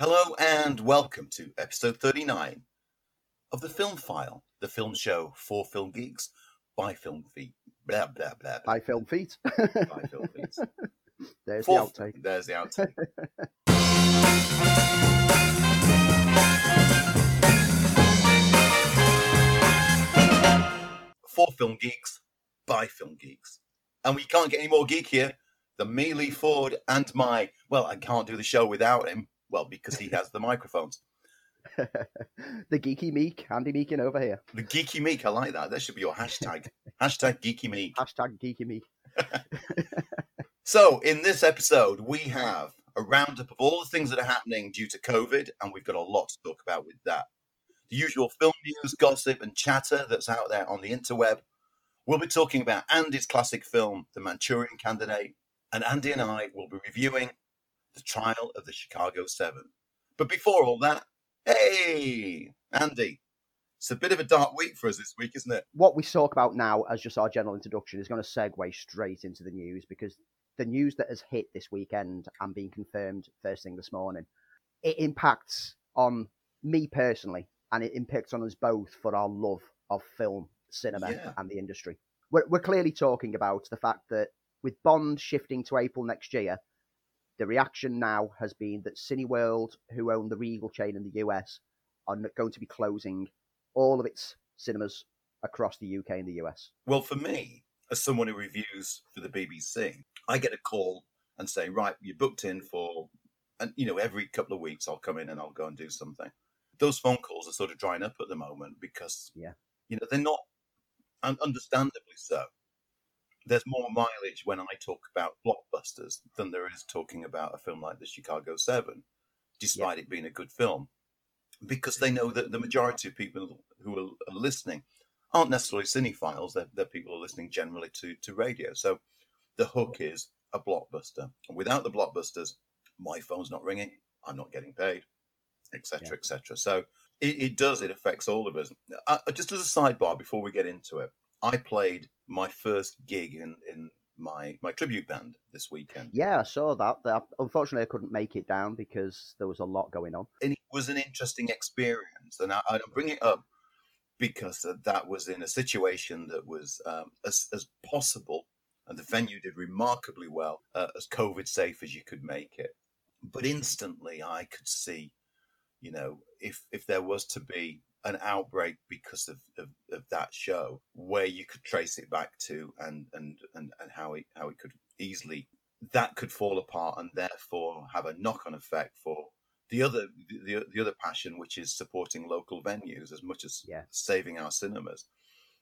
Hello and welcome to episode 39 of the Film File, the film show for film geeks by film feet. Blah, blah, blah. blah. By Film Feet. By film feet. There's For- the outtake. There's the outtake. for film geeks by film geeks. And we can't get any more geekier than me, Lee Ford, and my, well, I can't do the show without him. Well, because he has the microphones. the geeky meek, Andy Meekin over here. The Geeky Meek, I like that. That should be your hashtag. hashtag Geeky Meek. Hashtag geeky meek. So, in this episode, we have a roundup of all the things that are happening due to COVID, and we've got a lot to talk about with that. The usual film news, gossip, and chatter that's out there on the interweb. We'll be talking about Andy's classic film, The Manchurian Candidate, and Andy and I will be reviewing The Trial of the Chicago Seven. But before all that, hey, Andy, it's a bit of a dark week for us this week, isn't it? What we talk about now, as just our general introduction, is going to segue straight into the news because the news that has hit this weekend and been confirmed first thing this morning, it impacts on me personally and it impacts on us both for our love of film, cinema, Yeah. and the industry. We're, we're clearly talking about the fact that with Bond shifting to April next year, the reaction now has been that Cineworld, who own the Regal chain in the US, are going to be closing all of its cinemas across the UK and the US. Well, for me, as someone who reviews for the BBC, I get a call and say, right, you're booked in for, and you know, every couple of weeks I'll come in and I'll go and do something. Those phone calls are sort of drying up at the moment because, Yeah. you know, they're not, and understandably so. There's more mileage when I talk about blockbusters than there is talking about a film like The Chicago Seven, despite it being a good film, because they know that the majority of people who are, are listening aren't necessarily cinephiles. They're, they're people who are listening generally to, to radio. So the hook is a blockbuster. And without the blockbusters, my phone's not ringing. I'm not getting paid, etc., Yeah. etc. So it, it does. It affects all of us. Uh, just as a sidebar, before we get into it, I played my first gig in in my my tribute band this weekend. Yeah, I saw that. That- Unfortunately, I couldn't make it down because there was a lot going on. and it was an interesting experience. And I, I bring it up because that was in a situation that was um, as, as possible, and the venue did remarkably well, uh, as COVID safe as you could make it. But instantly, I could see, you know, if if there was to be an outbreak because of, of, of that show, where you could trace it back to, and and and and how it how it could easily that could fall apart, and therefore have a knock on effect for the other the, the other passion which is supporting local venues as much as Yeah. saving our cinemas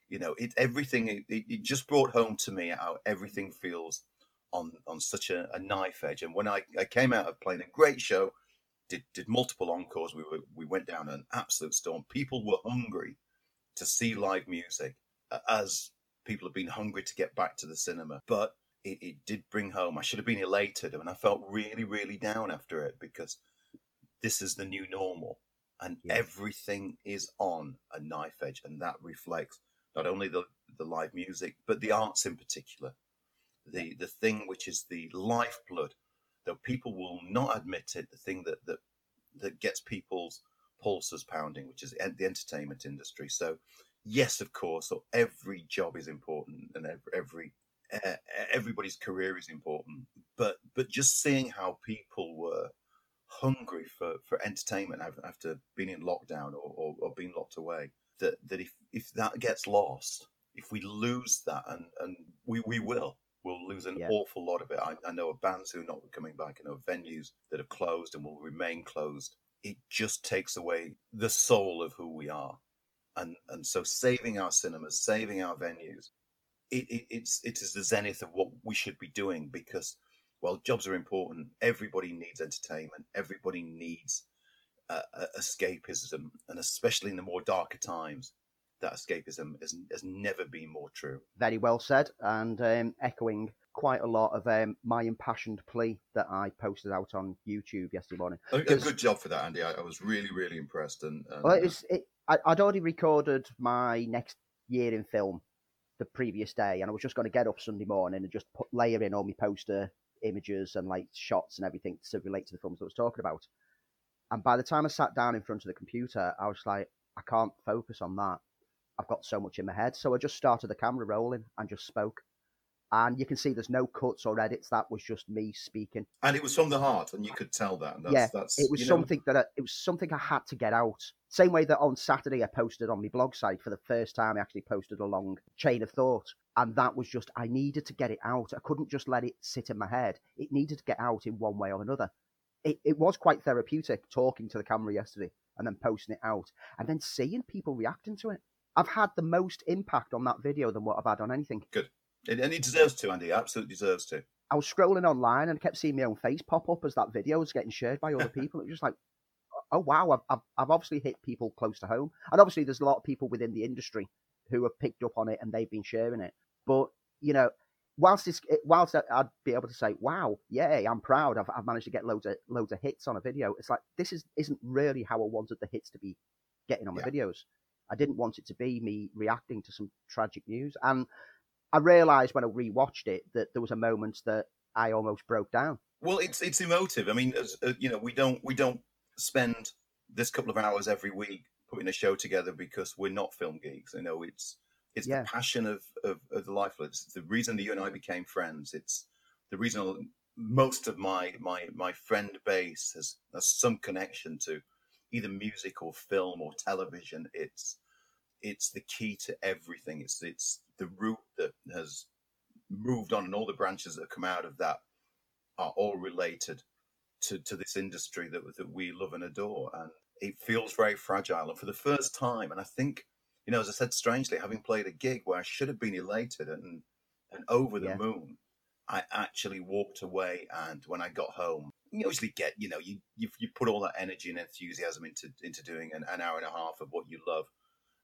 you know it everything it, it just brought home to me how everything feels on on such a, a knife edge and when I, I came out of playing a great show did did multiple encores. We were we went down an absolute storm. People were hungry to see live music uh, as people have been hungry to get back to the cinema. But it, it did bring home i should have been elated and i felt really really down after it because this is the new normal. And Yeah. everything is on a knife edge and that reflects not only the, the live music but the arts in particular. The the thing which is the lifeblood though people will not admit it the thing that that that gets people's pulses pounding which is the entertainment industry so yes of course so every job is important and every, every everybody's career is important but but just seeing how people were hungry for, for entertainment after being in lockdown or, or, or being locked away. That that if, if that gets lost, if we lose that, and, and we, we will, we'll lose an Yeah. awful lot of it. I, I know of bands who are not coming back. I know of venues that have closed and will remain closed. It just takes away the soul of who we are. And and so saving our cinemas, saving our venues, it, it it's it is the zenith of what we should be doing because while jobs are important, everybody needs entertainment. Everybody needs uh, escapism, and especially in the more darker times, that escapism has, has never been more true. Very well said, and um, echoing quite a lot of um, my impassioned plea that I posted out on YouTube yesterday morning. A, a good job for that, Andy. I, I was really, really impressed. And, and Well, it was, it, I, I'd already recorded my next year in film the previous day, and I was just going to get up Sunday morning and just put layer in all my poster images and like shots and everything to relate to the films I was talking about. And by the time I sat down in front of the computer, I was like, I can't focus on that. I've got so much in my head. So I just started the camera rolling and just spoke. And you can see there's no cuts or edits. That was just me speaking. And it was from the heart, and you could tell that. And that's, yeah, that's, it was you know, something that I, it was something I had to get out. Same way that on Saturday I posted on my blog site for the first time. I actually posted a long chain of thought, and that was just I needed to get it out. I couldn't just let it sit in my head. It needed to get out in one way or another. It, it was quite therapeutic talking to the camera yesterday and then posting it out and then seeing people reacting to it. I've had the most impact on that video than what I've had on anything. Good. And he deserves to, Andy. Absolutely deserves to. I was scrolling online and I kept seeing my own face pop up as that video was getting shared by other people. It was just like, oh wow, I've, I've, I've obviously hit people close to home, and obviously there's a lot of people within the industry who have picked up on it and they've been sharing it. But you know, whilst it's, whilst I'd be able to say, wow, yay, I'm proud, I've, I've managed to get loads of loads of hits on a video. It's like this is isn't really how I wanted the hits to be getting on my Yeah. videos. I didn't want it to be me reacting to some tragic news, and I realised when I rewatched it that there was a moment that I almost broke down. Well, it's it's emotive. I mean, as, uh, you know, we don't we don't spend this couple of hours every week putting a show together because we're not film geeks. You know, it's it's Yeah. the passion of, of of the lifeblood. It's the reason that you and I became friends. It's the reason most of my my my friend base has, has some connection to either music or film or television. It's it's the key to everything. It's it's the root that has moved on, and all the branches that come out of that are all related to, to this industry that that we love and adore. And it feels very fragile. And for the first time, and I think, you know, as I said, strangely, having played a gig where I should have been elated and and over the Yeah. moon, I actually walked away. And when I got home, you usually get, you know, you you, you put all that energy and enthusiasm into into doing an, an hour and a half of what you love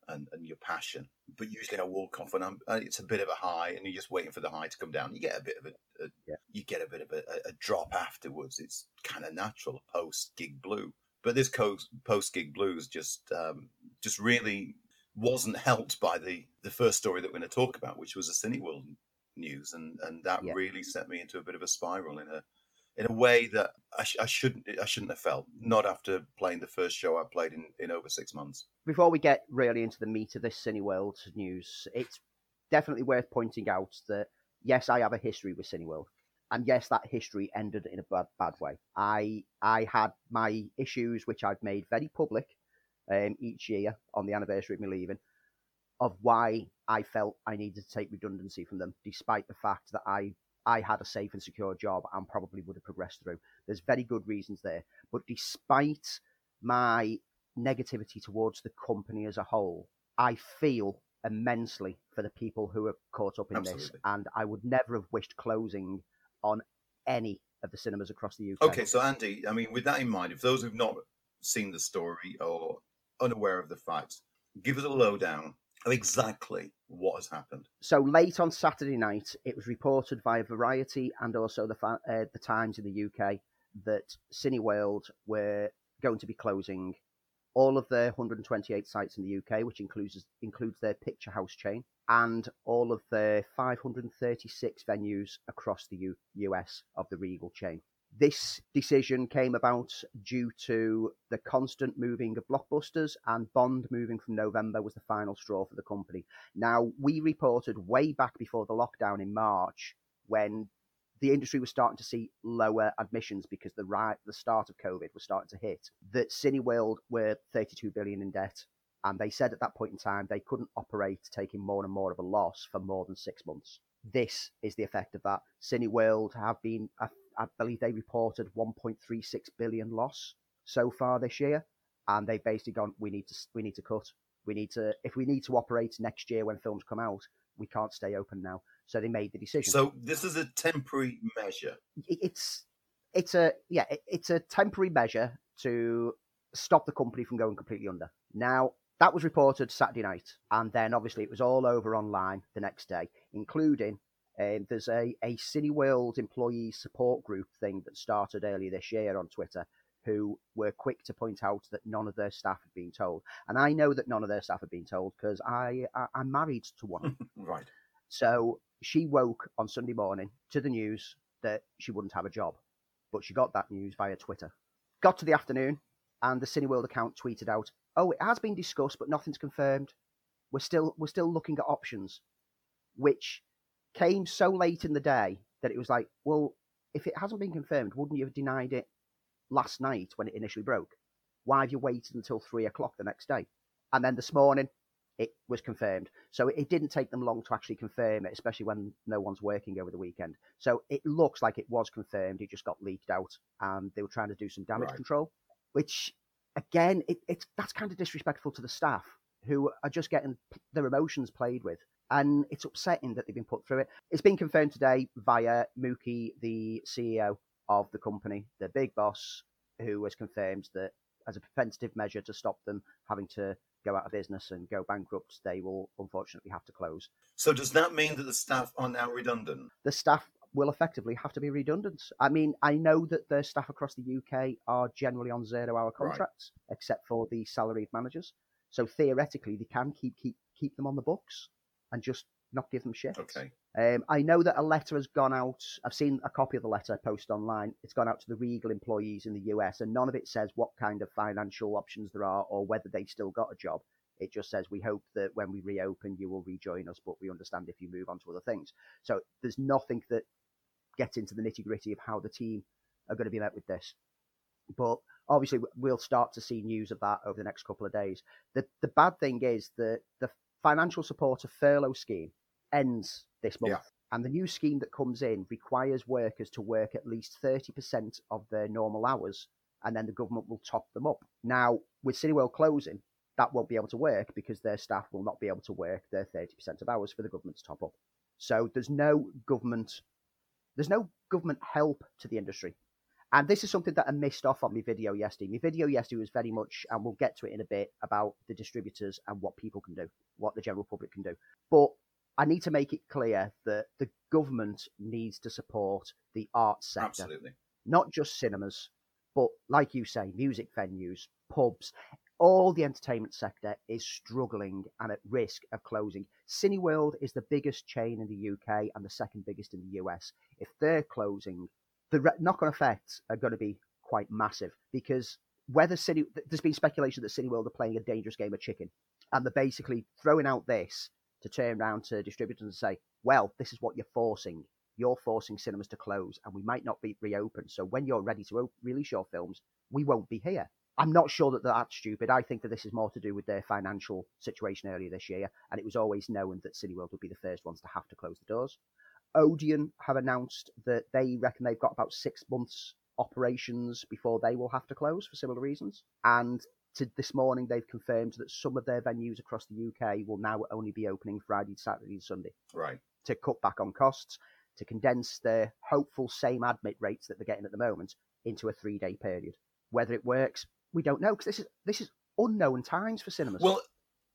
and, and your passion. But usually I walk off and I'm, uh, it's a bit of a high, and you're just waiting for the high to come down. You get a bit of a, a Yeah. you get a bit of a, a drop afterwards. It's kind of natural post gig blue. But this post gig blues just um, just really wasn't helped by the the first story that we're going to talk about, which was the Cineworld news, and and that Yeah. really set me into a bit of a spiral in a in a way that I, sh- I shouldn't I shouldn't have felt. Not after playing the first show I played in, in over six months. Before we get really into the meat of this Cineworld news, it's definitely worth pointing out that yes, I have a history with Cineworld, and yes, that history ended in a bad bad way. I I had my issues, which I've made very public um, each year on the anniversary of me leaving, of why I felt I needed to take redundancy from them, despite the fact that I I had a safe and secure job and probably would have progressed through. There's very good reasons there, but despite my negativity towards the company as a whole, I feel immensely for the people who are caught up in this, and I would never have wished closing on any of the cinemas across the UK. Okay, so Andy, I mean, with that in mind, if those who've not seen the story or unaware of the facts, give us a lowdown of exactly what has happened. So late on Saturday night, it was reported via Variety and also the uh, the Times in the UK that Cineworld were going to be closing all of their 128 sites in the UK, which includes includes their picture house chain, and all of their 536 venues across the U- US of the Regal chain. This decision came about due to the constant moving of blockbusters, and Bond moving from November was the final straw for the company. Now, we reported way back before the lockdown in March when the industry was starting to see lower admissions because the right the start of COVID was starting to hit. That Cineworld were 32 billion in debt, and they said at that point in time they couldn't operate taking more and more of a loss for more than six months. This is the effect of that. Cineworld have been, I, I believe they reported 1.36 billion loss so far this year, and they've basically gone, we need to we need to cut. We need to if we need to operate next year when films come out, we can't stay open now. So they made the decision. So this is a temporary measure. it's it's a yeah it- it's a temporary measure to stop the company from going completely under. Now that was reported Saturday night, and then obviously it was all over online the next day, including um, there's a a Cineworld employee support group thing that started earlier this year on Twitter. Who were quick to point out that none of their staff had been told, and I know that none of their staff had been told because I, I I'm married to one. Right. So she woke on Sunday morning to the news that she wouldn't have a job, but she got that news via Twitter. Got to the afternoon, and the Cineworld account tweeted out, "Oh, it has been discussed, but nothing's confirmed. We're still we're still looking at options," which came so late in the day that it was like, well, if it hasn't been confirmed, wouldn't you have denied it last night when it initially broke? Why have you waited until three o'clock the next day? And then this morning, it was confirmed. So it didn't take them long to actually confirm it, especially when no one's working over the weekend. So it looks like it was confirmed. It just got leaked out, and they were trying to do some damage Right. control, which again, it, it's that's kind of disrespectful to the staff who are just getting their emotions played with. And it's upsetting that they've been put through it. It's been confirmed today via Mooky, the CEO of the company, the big boss, who has confirmed that as a preventative measure to stop them having to go out of business and go bankrupt, they will unfortunately have to close. So does that mean that the staff are now redundant? The staff will effectively have to be redundant. I mean, I know that the staff across the UK are generally on zero hour contracts, except for the salaried managers. So theoretically, they can keep keep keep them on the books and just not give them shit. Okay. Um, I know that a letter has gone out. I've seen a copy of the letter posted online. It's gone out to the Regal employees in the US, and none of it says what kind of financial options there are or whether they've still got a job. It just says we hope that when we reopen, you will rejoin us, but we understand if you move on to other things. So there's nothing that gets into the nitty gritty of how the team are going to be met with this. But obviously, we'll start to see news of that over the next couple of days. The the bad thing is that the financial support of furlough scheme ends this month. Yeah. And the new scheme that comes in requires workers to work at least 30% of their normal hours, and then the government will top them up. Now, with Cineworld closing, that won't be able to work because their staff will not be able to work their 30% of hours for the government to top up. So there's no government, there's no government help to the industry. And this is something that I missed off on my video yesterday. My video yesterday was very much, and we'll get to it in a bit, about the distributors and what people can do, what the general public can do. But I need to make it clear that the government needs to support the arts sector, Absolutely. not just cinemas, but like you say, music venues, pubs, all the entertainment sector is struggling and at risk of closing. Cineworld is the biggest chain in the UK and the second biggest in the US. If they're closing, the re- knock-on effects are going to be quite massive because whether City, there's been speculation that Cineworld are playing a dangerous game of chicken, and they're basically throwing out this to turn around to distributors and say, well, this is what you're forcing. You're forcing cinemas to close, and we might not be reopened. So when you're ready to release your films, we won't be here. I'm not sure that that's stupid. I think that this is more to do with their financial situation earlier this year, and it was always known that Cineworld would be the first ones to have to close the doors. Odeon have announced that they reckon they've got about six months operations before they will have to close for similar reasons. And to this morning, they've confirmed that some of their venues across the UK will now only be opening Friday, Saturday, and Sunday Right. to cut back on costs, to condense their hopeful same admit rates that they're getting at the moment into a three-day period. Whether it works, we don't know because this is this is unknown times for cinemas. Well,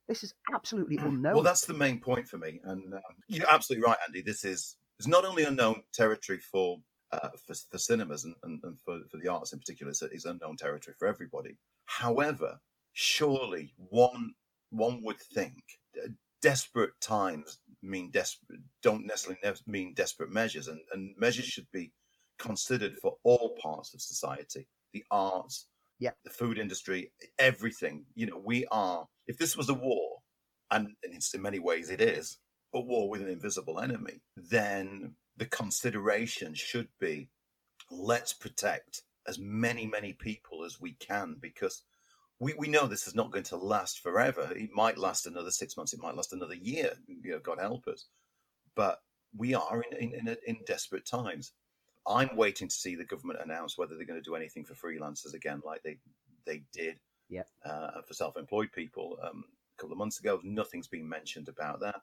this is absolutely unknown. well, that's the main point for me, and um, you're absolutely right, Andy. This is it's not only unknown territory for uh, for, for cinemas and, and, and for, for the arts in particular. It's, it's unknown territory for everybody. However, surely one one would think uh, desperate times mean desperate don't necessarily ne- mean desperate measures, and, and measures should be considered for all parts of society, the arts, Yeah. the food industry, everything. You know, we are. If this was a war, and, in many ways it is a war with an invisible enemy, then the consideration should be let's protect as many, many people as we can because we, we know this is not going to last forever. It might last another six months, it might last another year, you know, God help us. But we are in, in, in, in desperate times. I'm waiting to see the government announce whether they're going to do anything for freelancers again, like they they did Yeah. uh, for self-employed people um, a couple of months ago. Nothing's been mentioned about that.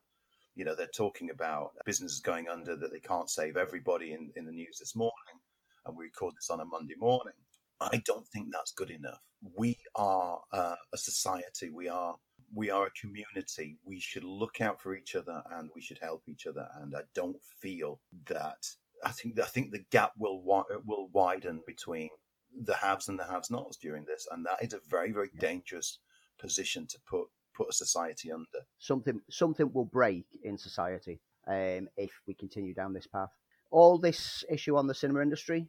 You know, they're talking about businesses going under that they can't save everybody in, in the news this morning, and we record this on a Monday morning. I don't think that's good enough. We are uh, a society. We are we are a community. We should look out for each other and we should help each other. And I don't feel that. I think I think the gap will will widen between the haves and the have-nots during this, and that is a very very dangerous position to put put a society under. something something will break in society um, if we continue down this path. All this issue on the cinema industry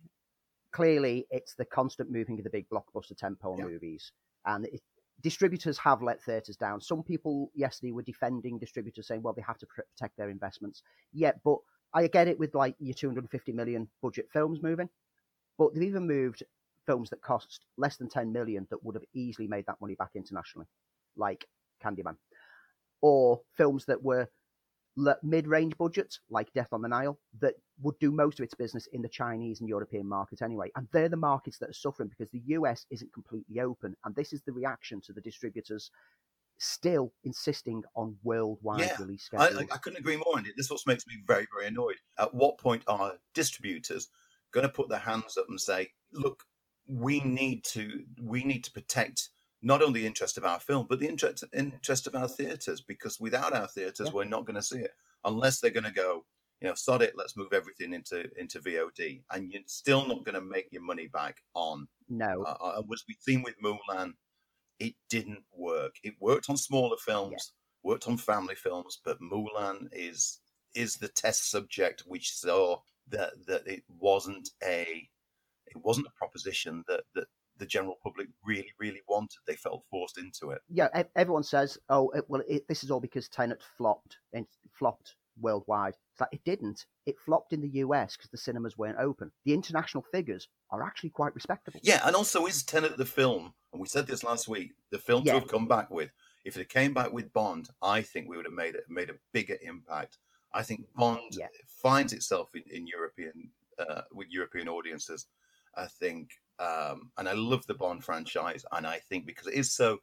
clearly it's the constant moving of the big blockbuster tentpole Yeah. movies, and it, distributors have let theatres down. Some people yesterday were defending distributors, saying, "Well, they have to pr- protect their investments." Yeah, but I get it with like your 250 million budget films moving, but they've even moved films that cost less than 10 million that would have easily made that money back internationally, like Candyman, or films that were mid-range budgets like Death on the Nile that would do most of its business in the Chinese and European markets anyway. And they're the markets that are suffering because the US isn't completely open. And this is the reaction to the distributors still insisting on worldwide Yeah, release I, schedules. I, I couldn't agree more. on it. this also makes me very, very annoyed. At what point are distributors going to put their hands up and say, "Look, we need to we need to protect not only the interest of our film, but the interest interest of our theaters, because without our theaters, Yeah. we're not going to see it unless they're going to go." You know, sod it. Let's move everything into into VOD, and you're still not going to make your money back on no, uh, uh, was we've seen with Mulan, it didn't work. It worked on smaller films, worked on family films, but Mulan is is the test subject which saw that that it wasn't a it wasn't a proposition that that the general public really really wanted. They felt forced into it. yeah, everyone says, "Oh, it, well, it, this is all because Tenet flopped and flopped worldwide." It's like it didn't. It flopped in the US because the cinemas weren't open. The international figures are actually quite respectable. Yeah, and also is Tenet the film, and we said this last week, the film Yeah. to have come back with. If it came back with Bond, I think we would have made it made a bigger impact. I think Bond Yeah. finds itself in, in European uh, with European audiences. I think, um, and I love the Bond franchise, and I think because it is so,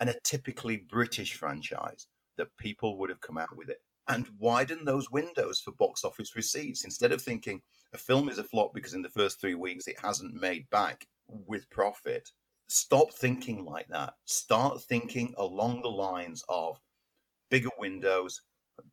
and a typically British franchise, that people would have come out with it and widen those windows for box office receipts instead of thinking a film is a flop because in the first three weeks it hasn't made back with profit. Stop thinking like that. Start thinking along the lines of bigger windows,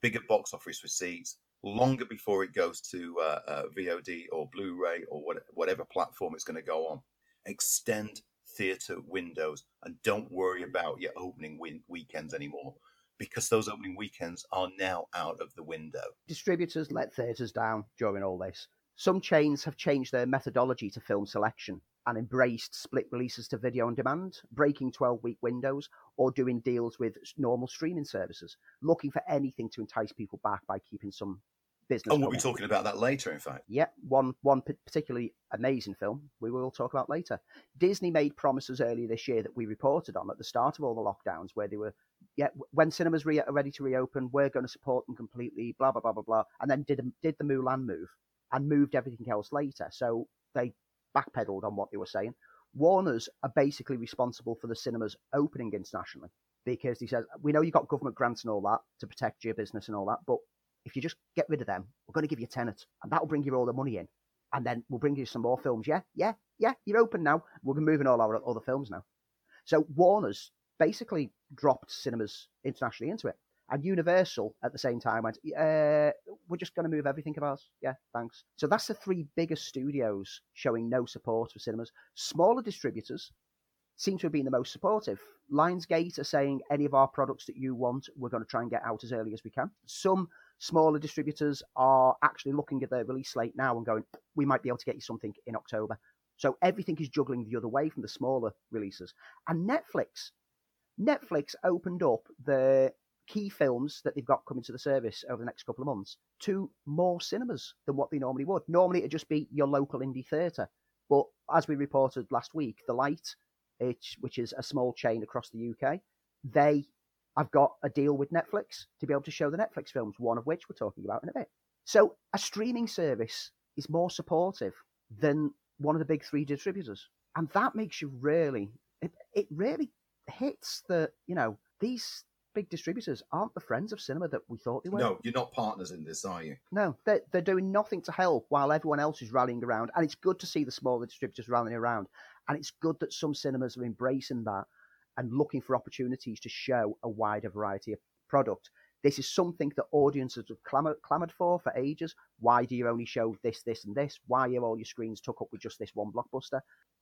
bigger box office receipts, longer before it goes to uh, uh, VOD or Blu-ray or what, whatever platform it's going to go on. Extend theatre windows and don't worry about your opening win- weekends anymore because those opening weekends are now out of the window. Distributors let theatres down during all this. Some chains have changed their methodology to film selection and embraced split releases to video on demand, breaking 12 week windows, or doing deals with normal streaming services, looking for anything to entice people back by keeping some business. And we'll be talking about that later, in fact. Yeah, one one particularly amazing film we will talk about later. Disney made promises earlier this year that we reported on at the start of all the lockdowns, where they were, yeah, when cinemas re- are ready to reopen, we're going to support them completely, blah blah blah blah blah, and then did did the Mulan move and moved everything else later. So they backpedaled on what they were saying. Warner's are basically responsible for the cinemas opening internationally because he says we know you've got government grants and all that to protect your business and all that, but if you just get rid of them, we're going to give you a Tenet, and that'll bring you all the money in, and then we'll bring you some more films. Yeah, yeah, yeah. You're open now. We're moving all our other films now. So Warner's basically dropped cinemas internationally into it, and Universal at the same time went, uh, "We're just going to move everything of ours." Yeah, thanks. So that's the three biggest studios showing no support for cinemas. Smaller distributors seem to have been the most supportive. Lionsgate are saying any of our products that you want, we're going to try and get out as early as we can. Some smaller distributors are actually looking at their release slate now and going, we might be able to get you something in October. So everything is juggling the other way from the smaller releases. And Netflix, Netflix opened up the key films that they've got coming to the service over the next couple of months to more cinemas than what they normally would. Normally it'd just be your local indie theatre. But as we reported last week, The Light, which, is a small chain across the UK, they have got a deal with Netflix to be able to show the Netflix films, one of which we're talking about in a bit. So a streaming service is more supportive than one of the big three distributors. And that makes you really, it, it really hits the, you know, these big distributors aren't the friends of cinema that we thought they were. No, you're not partners in this, are you? No, they're, they're doing nothing to help while everyone else is rallying around. And it's good to see the smaller distributors rallying around. And it's good that some cinemas are embracing that and looking for opportunities to show a wider variety of product. This is something that audiences have clamoured, clamoured for for ages. Why do you only show this, this, and this? Why are all your screens took up with just this one blockbuster?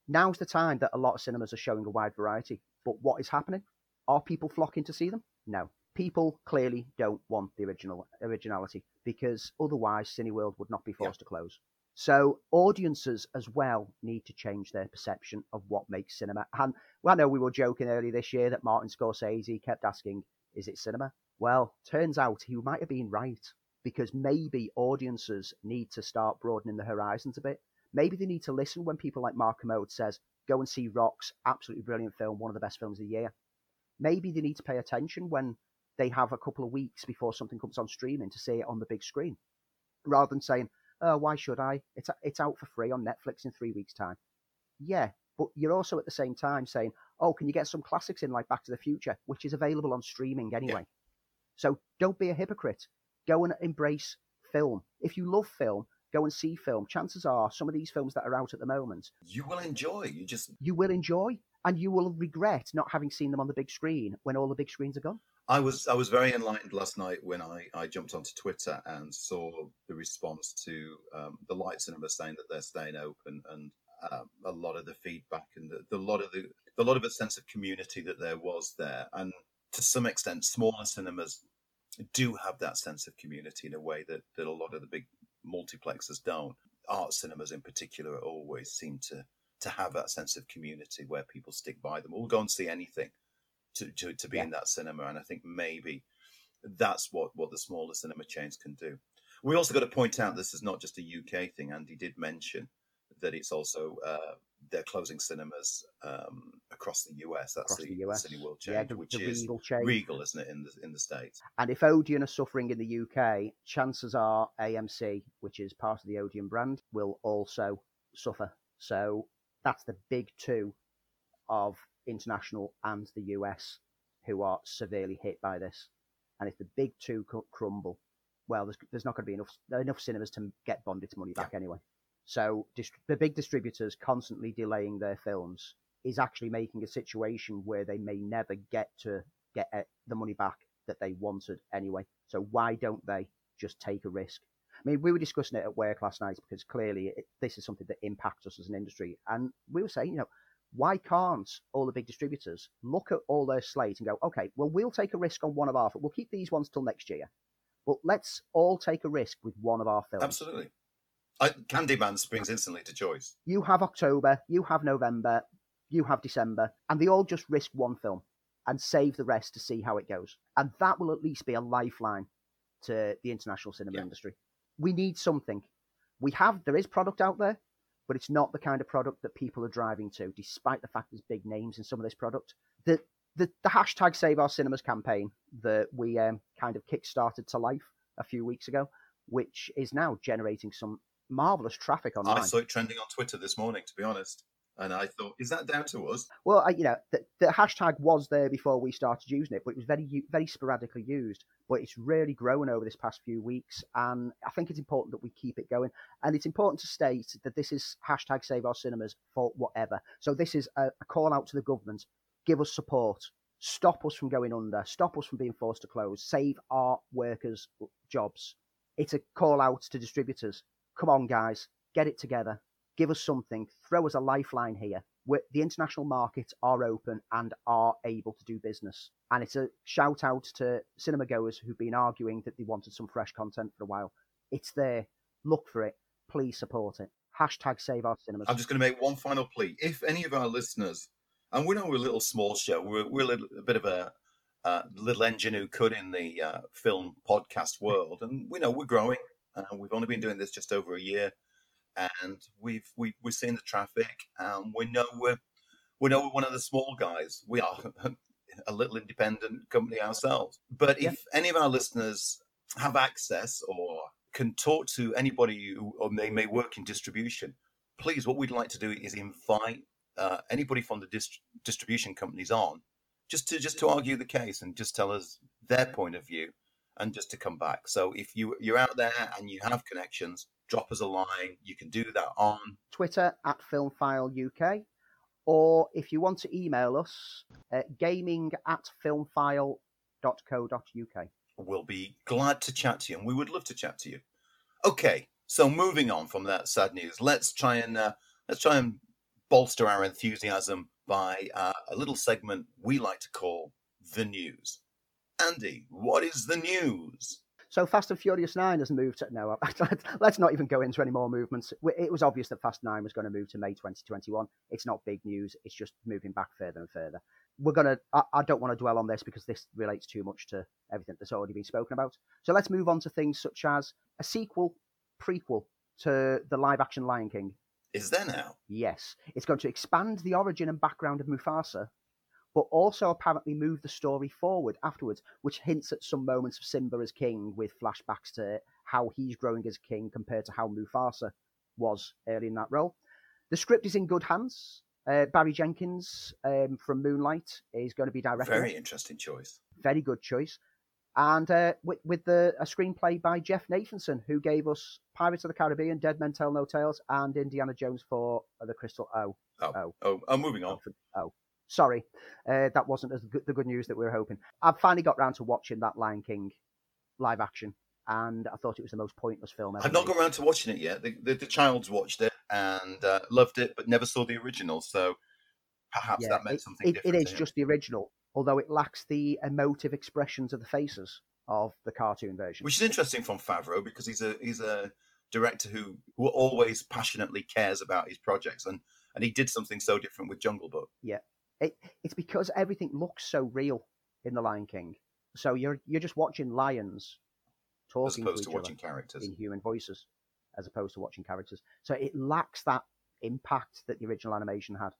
Now's the time that a lot of cinemas are showing a wide variety. But what is happening? Are people flocking to see them? No. People clearly don't want the original originality because otherwise Cineworld would not be forced to close. So audiences as well need to change their perception of what makes cinema. And well, I know we were joking earlier this year that Martin Scorsese kept asking, "Is it cinema?" Well, turns out he might have been right because maybe audiences need to start broadening the horizons a bit. Maybe they need to listen when people like Mark Kermode says, "Go and see Rocks, absolutely brilliant film, one of the best films of the year." Maybe they need to pay attention when they have a couple of weeks before something comes on streaming to see it on the big screen, rather than saying, oh, why should I? It's it's out for free on Netflix in three weeks' time. Yeah, but you're also at the same time saying, oh, can you get some classics in like Back to the Future, which is available on streaming anyway. Yeah. So don't be a hypocrite. Go and embrace film. If you love film, go and see film. Chances are some of these films that are out at the moment, you will enjoy. You just you will enjoy, and you will regret not having seen them on the big screen when all the big screens are gone. I was I was very enlightened last night when I, I jumped onto Twitter and saw the response to um, the Light Cinema saying that they're staying open and um, a lot of the feedback and the, the lot of the a lot of a sense of community that there was there and to some extent smaller cinemas do have that sense of community in a way that, that a lot of the big multiplexes don't. Art cinemas in particular always seem to to have that sense of community where people stick by them. We'll go and see anything to, to, to be yeah. in that cinema. And I think maybe that's what, what the smaller cinema chains can do. We also got to point out this is not just a UK thing. Andy did mention that it's also uh, they're closing cinemas um, across the US. That's across the, the US. Cineworld chain, yeah, the, which the is Regal, chain. Regal, isn't it, in the in the states? And if Odeon are suffering in the UK, chances are AMC, which is part of the Odeon brand, will also suffer. So that's the big two of international and the US who are severely hit by this. And if the big two crumble, well, there's, there's not going to be enough enough cinemas to get bond its money back yeah. anyway. So dist- the big distributors constantly delaying their films is actually making a situation where they may never get to get uh, the money back that they wanted anyway. So why don't they just take a risk? I mean, we were discussing it at work last night because clearly it, this is something that impacts us as an industry, and we were saying, you know, why can't all the big distributors look at all their slates and go, okay, well, we'll take a risk on one of our, we'll keep these ones till next year, but let's all take a risk with one of our films. Absolutely. I, Candyman springs instantly to choice. You have October, you have November, you have December, and they all just risk one film and save the rest to see how it goes. And that will at least be a lifeline to the international cinema yeah. industry. We need something. We have, there is product out there but it's not the kind of product that people are driving to, despite the fact there's big names in some of this product. The the, the hashtag Save Our Cinemas campaign that we um, kind of kickstarted to life a few weeks ago, which is now generating some marvelous traffic online. I saw it trending on Twitter this morning, to be honest. And I thought, is that down to us? Well, I, you know, the, the, hashtag was there before we started using it, but it was very, very sporadically used. But it's really grown over this past few weeks, and I think it's important that we keep it going. And it's important to state that this is hashtag Save Our Cinemas for whatever. So this is a, a call out to the government: give us support, stop us from going under, stop us from being forced to close, save our workers' jobs. It's a call out to distributors. Come on, guys, get it together give us something, throw us a lifeline here. Where the international markets are open and are able to do business. And it's a shout out to cinema goers who've been arguing that they wanted some fresh content for a while. It's there. Look for it. Please support it. Hashtag save our cinemas. I'm just going to make one final plea. If any of our listeners, and we know we're a little small show, we're, we're a, little, a bit of a uh, little engine who could in the uh, film podcast world, and we know we're growing. Uh, we've only been doing this just over a year and we've we, we've seen the traffic, and we know we're we know we're one of the small guys. We are a little independent company ourselves. But if yeah. any of our listeners have access or can talk to anybody who or they may work in distribution, please, what we'd like to do is invite uh, anybody from the dist- distribution companies on, just to just to argue the case and just tell us their point of view, and just to come back. So if you you're out there and you have connections, drop us a line. You can do that on Twitter at Filmfile UK, or if you want to email us, uh, gaming at filmfile.co.uk. We'll be glad to chat to you, and we would love to chat to you. Okay, so moving on from that sad news, let's try and uh, let's try and bolster our enthusiasm by uh, a little segment we like to call the news. Andy, what is the news? So Fast and Furious Nine has moved. To, no, let's not even go into any more movements. It was obvious that Fast Nine was going to move to May 2021. It's not big news. It's just moving back further and further. We're gonna. I, I don't want to dwell on this because this relates too much to everything that's already been spoken about. So let's move on to things such as a sequel, prequel to the live-action Lion King. Is there now? Yes, it's going to expand the origin and background of Mufasa but also apparently move the story forward afterwards, which hints at some moments of Simba as king with flashbacks to how he's growing as king compared to how Mufasa was early in that role. The script is in good hands. Uh, Barry Jenkins um, from Moonlight is going to be directing. Very interesting choice. Very good choice. And uh, with, with the, a screenplay by Jeff Nathanson, who gave us Pirates of the Caribbean, Dead Men Tell No Tales, and Indiana Jones for the Crystal O. Oh, oh, oh, oh moving on. Oh, Sorry, uh, that wasn't as good, the good news that we were hoping. I've finally got round to watching that Lion King live action, and I thought it was the most pointless film ever. I've not got around to watching it yet. The, the, the child's watched it and uh, loved it, but never saw the original. So perhaps yeah, that meant something it, different. It is just the original, although it lacks the emotive expressions of the faces of the cartoon version. Which is interesting from Favreau because he's a he's a director who who always passionately cares about his projects and and he did something so different with Jungle Book. Yeah, it, it's because everything looks so real in The Lion King. So you're you're just watching lions talking to each to watching characters in human voices, as opposed to watching characters. So it lacks that impact that the original animation had,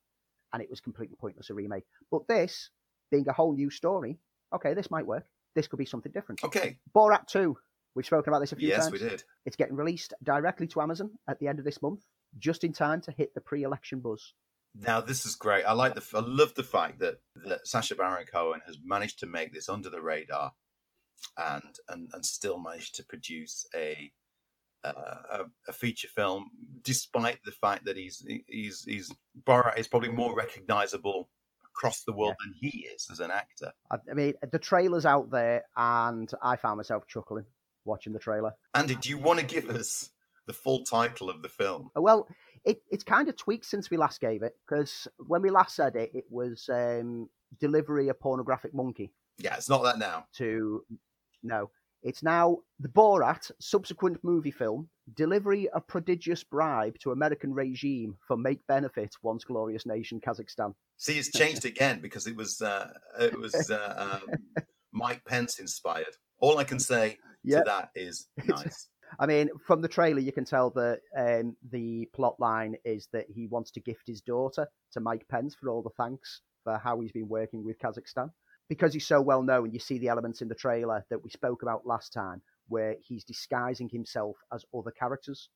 and it was completely pointless a remake. But this being a whole new story, okay, this might work. This could be something different. Okay. Borat Two. We've spoken about this a few yes, times. Yes, we did. It's getting released directly to Amazon at the end of this month, just in time to hit the pre-election buzz. Now this is great. I like the. I love the fact that that Sacha Baron Cohen has managed to make this under the radar, and and and still managed to produce a uh, a, a, feature film, despite the fact that he's he's he's Borat is probably more recognizable across the world yeah. than he is as an actor. I, I mean, the trailer's out there, and I found myself chuckling watching the trailer. Andy, do you want to give us the full title of the film? Well, it, it's kind of tweaked since we last gave it because when we last said it, it was um, delivery a pornographic monkey. Yeah, it's not that now. To no, it's now the Borat subsequent movie film delivery a prodigious bribe to American regime for make benefit once glorious nation Kazakhstan. See, it's changed again because it was uh, it was uh, um, Mike Pence inspired. All I can say yep. to that is nice. I mean, from the trailer, you can tell that um, the plot line is that he wants to gift his daughter to Mike Pence for all the thanks for how he's been working with Kazakhstan. Because he's so well known, you see the elements in the trailer that we spoke about last time, where he's disguising himself as other characters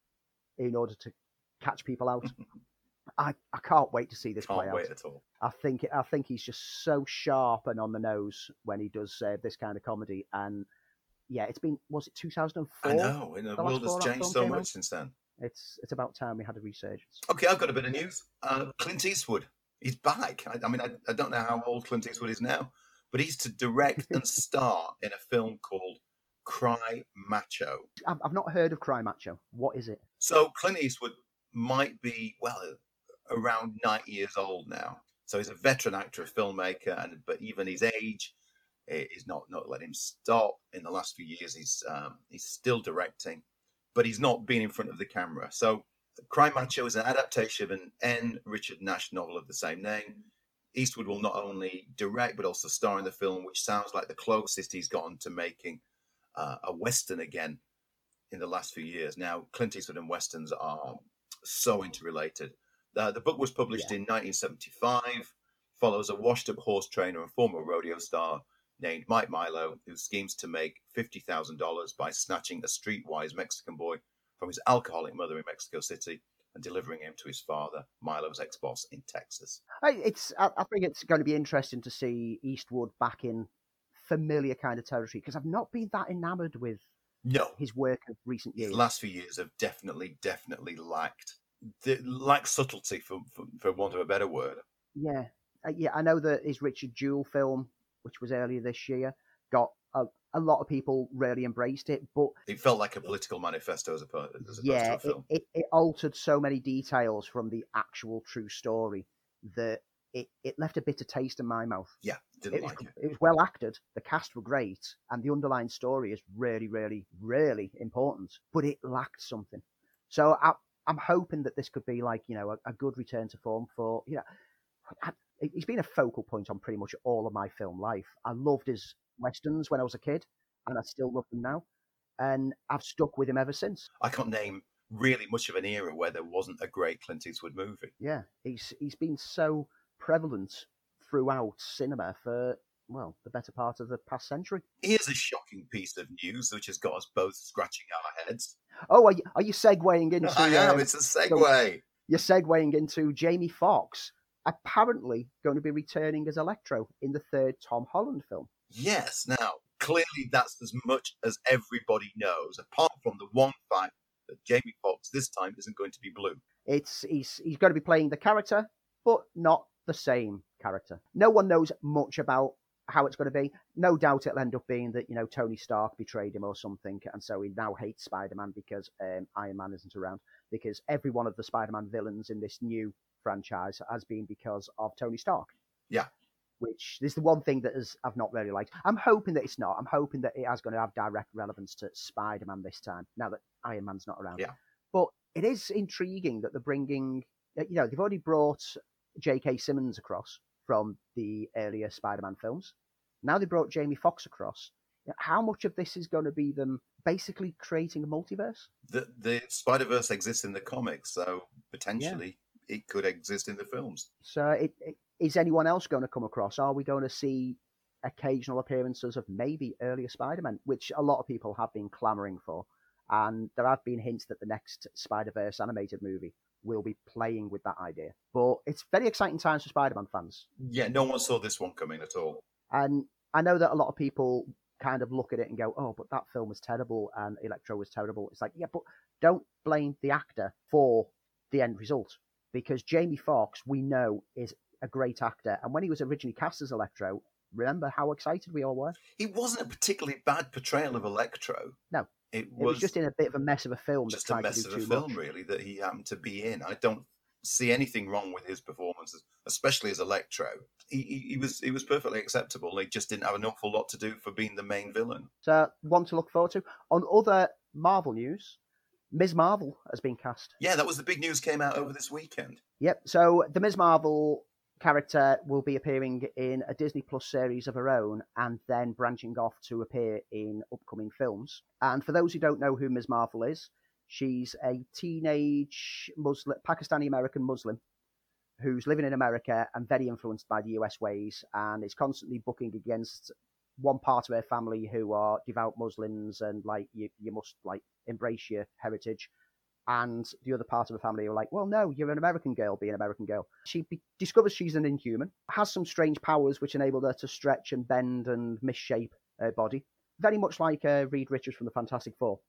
in order to catch people out. I, I can't wait to see this can't play out. wait at all. I think I think he's just so sharp and on the nose when he does uh, this kind of comedy, and yeah, it's been was it 2004? I know, and the, the world has changed so much out? since then. It's it's about time we had a resurgence. Okay, I've got a bit of news. Uh, Clint Eastwood, he's back. I, I mean, I, I, don't know how old Clint Eastwood is now, but he's to direct and star in a film called Cry Macho. I've, I've not heard of Cry Macho. What is it? So Clint Eastwood might be well around 90 years old now. So he's a veteran actor, a filmmaker, and but even his age is not not let him stop. In the last few years, he's um, he's still directing, but he's not been in front of the camera. So, Cry Macho is an adaptation of an N. Richard Nash novel of the same name. Eastwood will not only direct but also star in the film, which sounds like the closest he's gotten to making uh, a western again in the last few years. Now, Clint Eastwood and westerns are so interrelated. Uh, the book was published yeah. in 1975. Follows a washed-up horse trainer and former rodeo star named Mike Milo, who schemes to make $50,000 by snatching a streetwise Mexican boy from his alcoholic mother in Mexico City and delivering him to his father, Milo's ex boss in Texas. It's, I think it's going to be interesting to see Eastwood back in familiar kind of territory because I've not been that enamored with no his work of recent years. The last few years have definitely, definitely lacked the lack subtlety, for, for, for want of a better word. Yeah, uh, yeah. I know that his Richard Jewell film which was earlier this year, got a, a lot of people really embraced it. But it felt like a political manifesto as opposed, as opposed yeah, to a film. It, it, it altered so many details from the actual true story that it, it left a bitter taste in my mouth. Yeah, didn't It was, like it. it was well acted. The cast were great, and the underlying story is really, really, really important. But it lacked something. So I, I'm hoping that this could be like you know a, a good return to form for you know. I, he's been a focal point on pretty much all of my film life. I loved his westerns when I was a kid, and I still love them now. And I've stuck with him ever since. I can't name really much of an era where there wasn't a great Clint Eastwood movie. Yeah, he's he's been so prevalent throughout cinema for well the better part of the past century. Here's a shocking piece of news which has got us both scratching our heads. Oh, are you, are you segueing into? I am. um, It's a segue. you're segueing into Jamie Foxx apparently going to be returning as Electro in the third Tom Holland film. Yes. Now, clearly, that's as much as everybody knows, apart from the one fact that Jamie Foxx this time isn't going to be blue. It's he's he's going to be playing the character, but not the same character. No one knows much about how it's going to be. No doubt it'll end up being that you know Tony Stark betrayed him or something, and so he now hates Spider-Man because um, Iron Man isn't around. Because every one of the Spider-Man villains in this new franchise has been because of Tony Stark. Yeah. Which is the one thing that is I've not really liked. I'm hoping that it's not. I'm hoping that it is going to have direct relevance to Spider-Man this time. Now that Iron Man's not around. Yeah. But it is intriguing that they're bringing. Uh, you know, they've already brought J.K. Simmons across from the earlier Spider-Man films. Now they brought Jamie Foxx across. How much of this is going to be them basically creating a multiverse? The, the Spider Verse exists in the comics, so potentially it could exist in the films. So, it, it, is anyone else going to come across? Are we going to see occasional appearances of maybe earlier Spider-Man, which a lot of people have been clamoring for? And there have been hints that the next Spider Verse animated movie will be playing with that idea. But it's very exciting times for Spider-Man fans. Yeah, no one saw this one coming at all. And I know that a lot of people kind of look at it and go, oh, but that film was terrible and Electro was terrible. It's like, yeah, but don't blame the actor for the end result because Jamie Foxx we know, is a great actor. And when he was originally cast as Electro, remember how excited we all were? It wasn't a particularly bad portrayal of Electro. No. It It was, was just in a bit of a mess of a film just a mess of a film, much. really, that he happened to be in. I don't see anything wrong with his performances, especially as Electro. He, he, he was he was perfectly acceptable. He just didn't have an awful lot to do for being the main villain. So, one to look forward to. On other Marvel news, Ms. Marvel has been cast. Yeah, that was the big news came out over this weekend. Yep. So the Ms. Marvel character will be appearing in a Disney Plus series of her own and then branching off to appear in upcoming films. And for those who don't know who Ms. Marvel is, she's a teenage Muslim, Pakistani American Muslim who's living in America and very influenced by the US ways and is constantly bucking against one part of her family who are devout Muslims and like you, you must like embrace your heritage and the other part of her family are like, well, no, you're an American girl, be an American girl. She be- discovers she's an inhuman, has some strange powers which enable her to stretch and bend and misshape her body, very much like uh, Reed Richards from the Fantastic Four,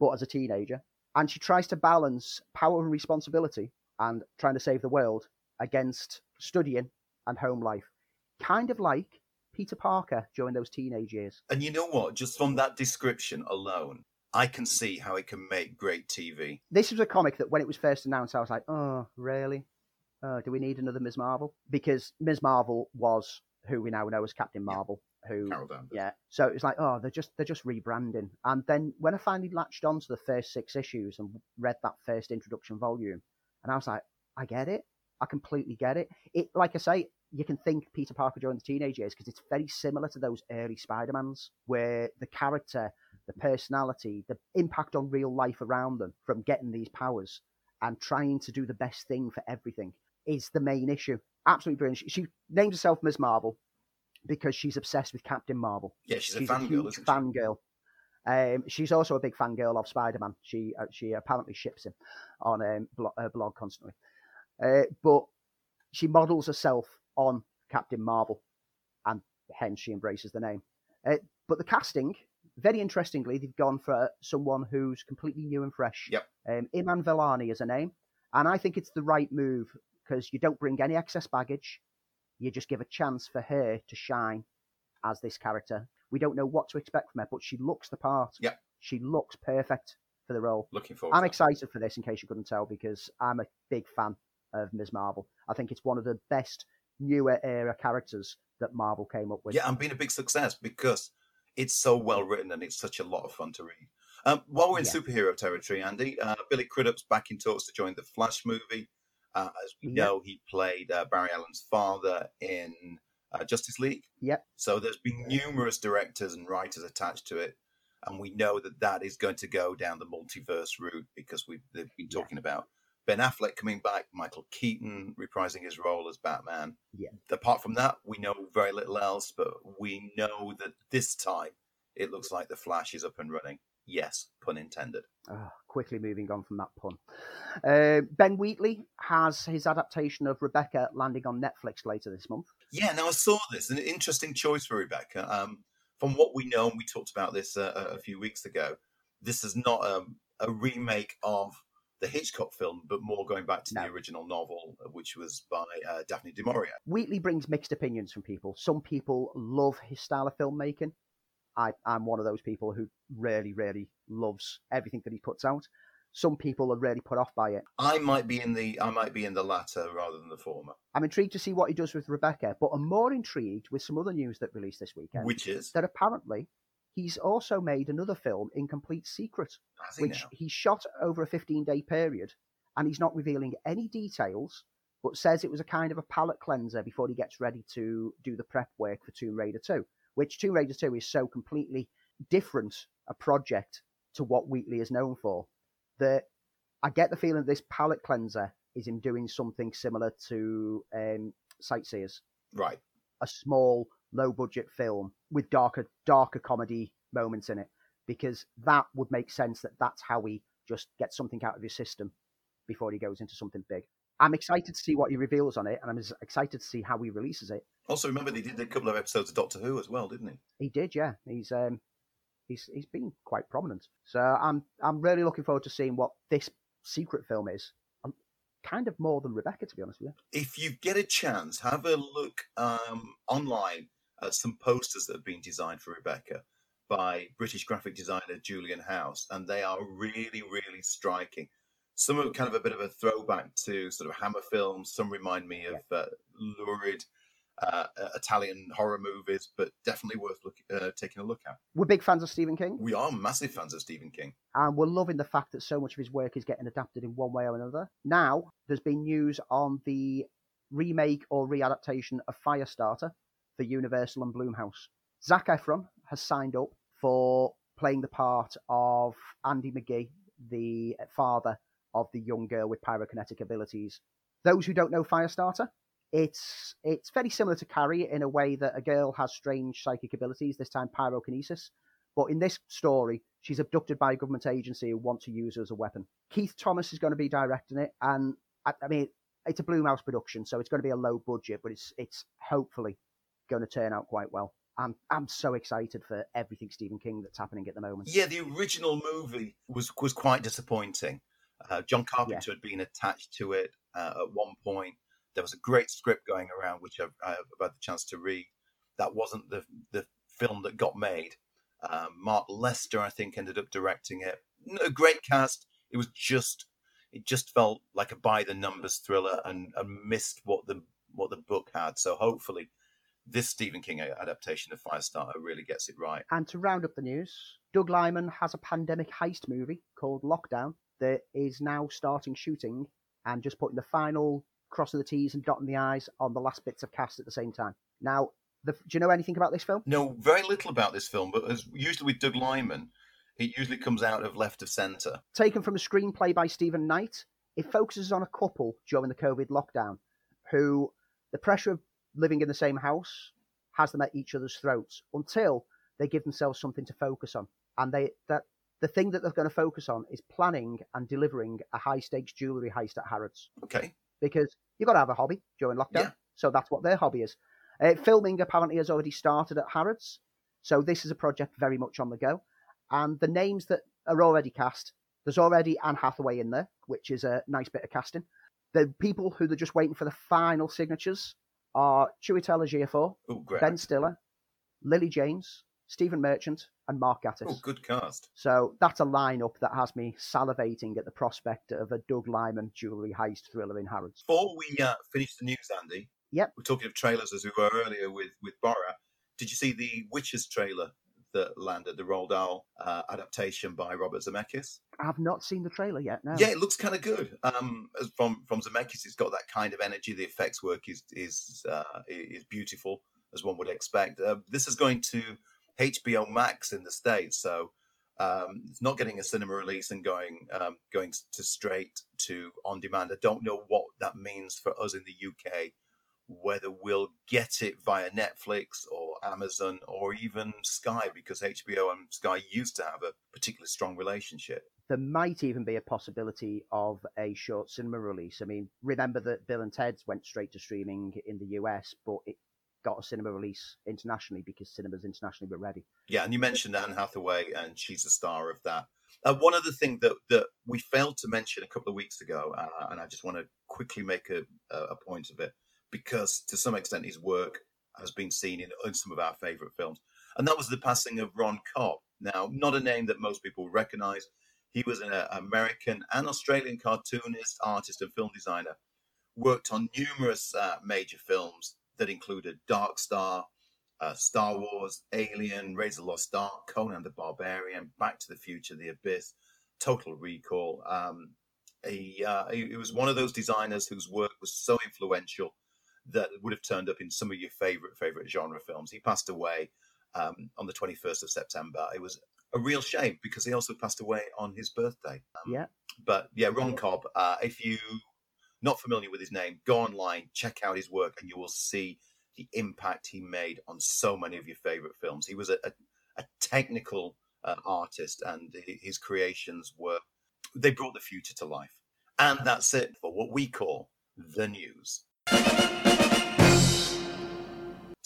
but as a teenager. And she tries to balance power and responsibility and trying to save the world against studying and home life. Kind of like Peter Parker during those teenage years. And you know what? Just from that description alone, I can see how it can make great TV. this was a comic that when it was first announced, I was like, oh, really? Uh, do we need another Ms. Marvel? Because Ms. Marvel was who we now know as Captain. Marvel. Who, yeah. So it was like, oh, they're just they're just rebranding. And then when I finally latched onto the first six issues and read that first introduction volume, and I was like, I get it. I completely get it. It, like I say, you can think Peter Parker during the teenage years because it's very similar to those early Spider-Mans, where the character, the personality, the impact on real life around them from getting these powers and trying to do the best thing for everything is the main issue. Absolutely brilliant. She, she named herself Ms. Marvel because she's obsessed with Captain Marvel. Yeah, she's, She's a a fangirl, huge fangirl. Um, she's also a big fangirl of Spider-Man. She uh, she apparently ships him on um, blo- her blog constantly. Uh, but she models herself on Captain Marvel, and hence she embraces the name. Uh, but the casting, very interestingly, they've gone for someone who's completely new and fresh. Yep. Um, Iman Vellani is a name, and I think it's the right move because you don't bring any excess baggage. You just give a chance for her to shine as this character. We don't know what to expect from her, but she looks the part. Yep. She looks perfect for the role. Looking forward. I'm excited for this, in case you couldn't tell, because I'm a big fan of Ms. Marvel. I think it's one of the best newer era characters that Marvel came up with. Yeah, and been a big success because it's so well written and it's such a lot of fun to read. Um, while we're in Yeah. superhero territory, Andy, uh, Billy Crudup's back in talks to join the Flash movie. Uh, as we Yeah. know, he played uh, Barry Allen's father in uh, Justice League. Yep. So there's been numerous directors and writers attached to it, and we know that that is going to go down the multiverse route because we've they've been Yeah. talking about Ben Affleck coming back, Michael Keaton reprising his role as Batman. Yeah. Apart from that, we know very little else, but we know that this time it looks like the Flash is up and running. Yes, pun intended. Ah, quickly moving on from that pun. Uh, ben Wheatley has his adaptation of Rebecca landing on Netflix later this month. Yeah, now I saw this, an interesting choice for Rebecca. Um, from what we know, and we talked about this uh, a few weeks ago, this is not um, a remake of the Hitchcock film, but more going back to No. the original novel, which was by uh, Daphne du Maurier. Wheatley brings mixed opinions from people. Some people love his style of filmmaking. I, I'm one of those people who really, really loves everything that he puts out. Some people are really put off by it. I might be in the I might be in the latter rather than the former, I'm intrigued to see what he does with Rebecca, but I'm more intrigued with some other news that released this weekend. which is that apparently he's also made another film in complete secret, which now. he shot over a 15 day period, and he's not revealing any details, but says it was a kind of a palate cleanser before he gets ready to do the prep work for Tomb Raider 2, which Tomb Raider 2 is so completely different a project to what Wheatley is known for that I get the feeling this palate cleanser is him doing something similar to um, Sightseers right. a small, low budget film with darker, darker comedy moments in it, because that would make sense that that's how he just gets something out of his system before he goes into something big. I'm excited to see what he reveals on it, and I'm as excited to see how he releases it. Also, remember they did a couple of episodes of Doctor Who as well, didn't he? He did, yeah. He's um, he's he's been quite prominent. So I'm I'm really looking forward to seeing what this secret film is. I'm kind of more than Rebecca, to be honest with you. if you get a chance, have a look um, online at some posters that have been designed for Rebecca by British graphic designer Julian House, and they are really, really striking. Some are kind of a bit of a throwback to sort of Hammer films. Some remind me of uh, lurid uh, uh, Italian horror movies, but definitely worth look, uh, taking a look at. We're big fans of Stephen King. We are massive fans of Stephen King. and we're loving the fact that so much of his work is getting adapted in one way or another. Now, there's been news on the remake or readaptation of Firestarter for Universal and Blumhouse. Zac Efron has signed up for playing the part of Andy McGee, the father of the young girl with pyrokinetic abilities. Those who don't know Firestarter, it's it's very similar to Carrie in a way that a girl has strange psychic abilities, this time pyrokinesis. But in this story, she's abducted by a government agency who want to use her as a weapon. Keith Thomas is going to be directing it, and I, I mean, it's a Blumhouse production, so it's going to be a low budget, but it's it's hopefully going to turn out quite well. I'm I'm so excited for everything Stephen King that's happening at the moment. Yeah, the original movie was was quite disappointing. Uh, John Carpenter had been attached to it uh, at one point. There was a great script going around, which I've, I've had the chance to read. That wasn't the the film that got made. Um, Mark Lester, I think, ended up directing it. A great cast. It was just it just felt like a by the numbers thriller and, and missed what the what the book had. So hopefully, this Stephen King uh, adaptation of Firestarter really gets it right. And to round up the news, Doug Liman has a pandemic heist movie called Lockdown that is now starting shooting and just putting the final crossing the T's and dotting the I's on the last bits of cast at the same time. Now, the, do you know anything about this film? No, very little about this film, but as usually with Doug Liman, it usually comes out of left of centre. Taken from a screenplay by Stephen Knight, it focuses on a couple during the COVID lockdown who the pressure of living in the same house has them at each other's throats until they give themselves something to focus on. And they that the thing that they're going to focus on is planning and delivering a high stakes jewellery heist at Harrods. Okay, Because you've got to have a hobby during lockdown. Yeah. So that's what their hobby is. Uh, filming apparently has already started at Harrods. So this is a project very much on the go. And the names that are already cast, there's already Anne Hathaway in there, which is a nice bit of casting. The people who they're just waiting for the final signatures are Chiwetel Ejiofor, oh great, Ben Stiller, Lily James, Stephen Merchant, and Mark Gatiss. oh good cast. So that's a lineup that has me salivating at the prospect of a Doug Liman jewellery heist thriller in Harrods. Before we uh, finish the news, Andy, Yep. We're talking of trailers as we were earlier with with Borat. Did you see the Witches trailer that landed, the Roald Dahl uh, adaptation by Robert Zemeckis? I've not seen the trailer yet. No. Yeah, it looks kind of good. Um, from from Zemeckis, it's got that kind of energy. The effects work is is uh, is beautiful as one would expect. Uh, this is going to HBO Max in the states, so um, it's not getting a cinema release and going um, going to straight to on demand. I don't know what that means for us in the UK. Whether we'll get it via Netflix or Amazon or even Sky, because HBO and Sky used to have a particularly strong relationship there might even be a possibility of a short cinema release. I mean, remember that Bill and Ted's went straight to streaming in the US, but it got a cinema release internationally because cinemas internationally were ready. Yeah, and you mentioned Anne Hathaway, and she's a star of that. Uh, one other thing that that we failed to mention a couple of weeks ago, uh, and I just want to quickly make a, a point of it, because to some extent his work has been seen in, in some of our favourite films, and that was the passing of Ron Cobb. Now, not a name that most people recognise. He was an uh, American and Australian cartoonist, artist, and film designer. Worked on numerous uh, major films that included Dark Star, uh, Star Wars, Alien, the Lost Ark, Conan the Barbarian, Back to the Future, The Abyss, Total Recall. Um, he, uh, he was one of those designers whose work was so influential that would have turned up in some of your favorite favorite genre films. He passed away um, on the 21st of September. It was a real shame because he also passed away on his birthday. Um, yeah. But yeah, Ron Cobb. Uh, if you not familiar with his name, go online, check out his work, and you will see the impact he made on so many of your favorite films. He was a, a, a technical uh, artist, and his creations were they brought the future to life. And that's it for what we call the news.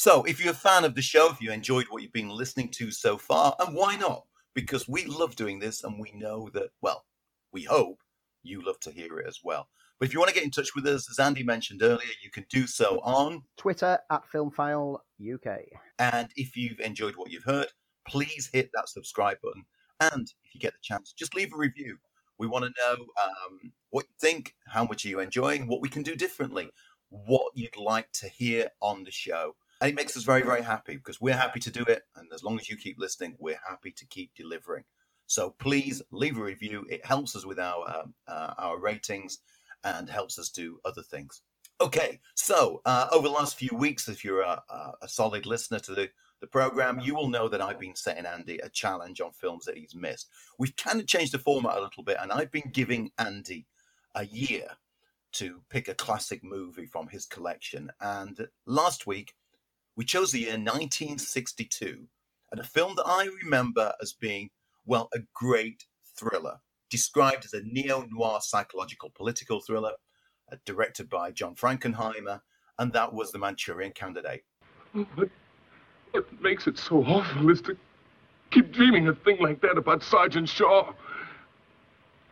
So, if you're a fan of the show, if you enjoyed what you've been listening to so far, and why not? Because we love doing this, and we know that, well, we hope you love to hear it as well. But if you want to get in touch with us, as Andy mentioned earlier, you can do so on Twitter at Filmfile UK. And if you've enjoyed what you've heard, please hit that subscribe button. And if you get the chance, just leave a review. We want to know um, what you think, how much are you enjoying, what we can do differently, what you'd like to hear on the show. And it makes us very, very happy because we're happy to do it. And as long as you keep listening, we're happy to keep delivering. So please leave a review. It helps us with our um, uh, our ratings and helps us do other things. Okay, so uh, over the last few weeks, if you're a, a, solid listener to the, the program, you will know that I've been setting Andy a challenge on films that he's missed. We've kind of changed the format a little bit, and I've been giving Andy a year to pick a classic movie from his collection. And last week, we chose the year 1962, and a film that I remember as being, well, a great thriller described as a neo noir psychological political thriller, uh, directed by John Frankenheimer, and that was The Manchurian Candidate. What, makes it so awful is to keep dreaming a thing like that about Sergeant Shaw.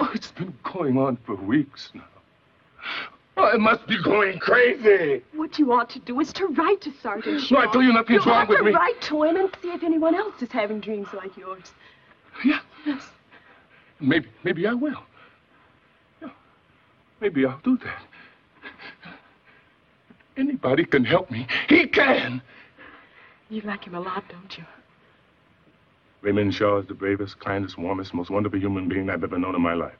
Oh, it's been going on for weeks now. Oh, I must be going crazy. What you ought to do is to write to Sergeant Shaw. No, I tell you nothing's you wrong with me. You write to him and see if anyone else is having dreams like yours. Yeah. Yes. Maybe, maybe I will. Yeah, maybe I'll do that. Anybody can help me. He can. You like him a lot, don't you? Raymond Shaw is the bravest, kindest, warmest, most wonderful human being I've ever known in my life.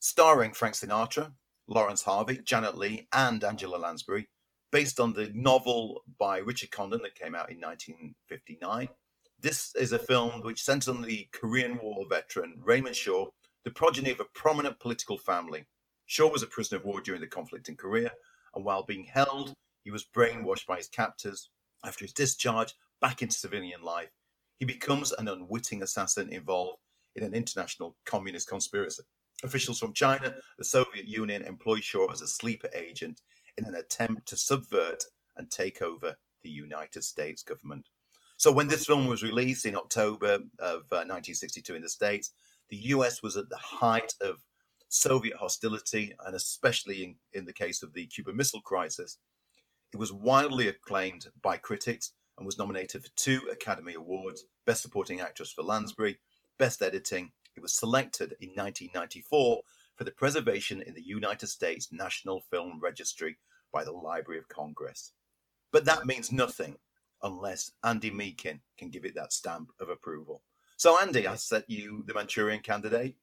Starring Frank Sinatra, Laurence Harvey, Janet Leigh, and Angela Lansbury, based on the novel by Richard Condon that came out in 1959. This is a film which centers on the Korean War veteran Raymond Shaw, the progeny of a prominent political family. Shaw was a prisoner of war during the conflict in Korea, and while being held, he was brainwashed by his captors. After his discharge back into civilian life, he becomes an unwitting assassin involved in an international communist conspiracy. Officials from China, the Soviet Union, employ Shaw as a sleeper agent in an attempt to subvert and take over the United States government. So when this film was released in October of uh, 1962 in the States, the US was at the height of Soviet hostility, and especially in, in the case of the Cuban Missile Crisis. It was widely acclaimed by critics and was nominated for two Academy Awards Best Supporting Actress for Lansbury, Best Editing. It was selected in 1994 for the preservation in the United States National Film Registry by the Library of Congress. But that means nothing unless Andy Meakin can give it that stamp of approval. So, Andy, I set you the Manchurian candidate.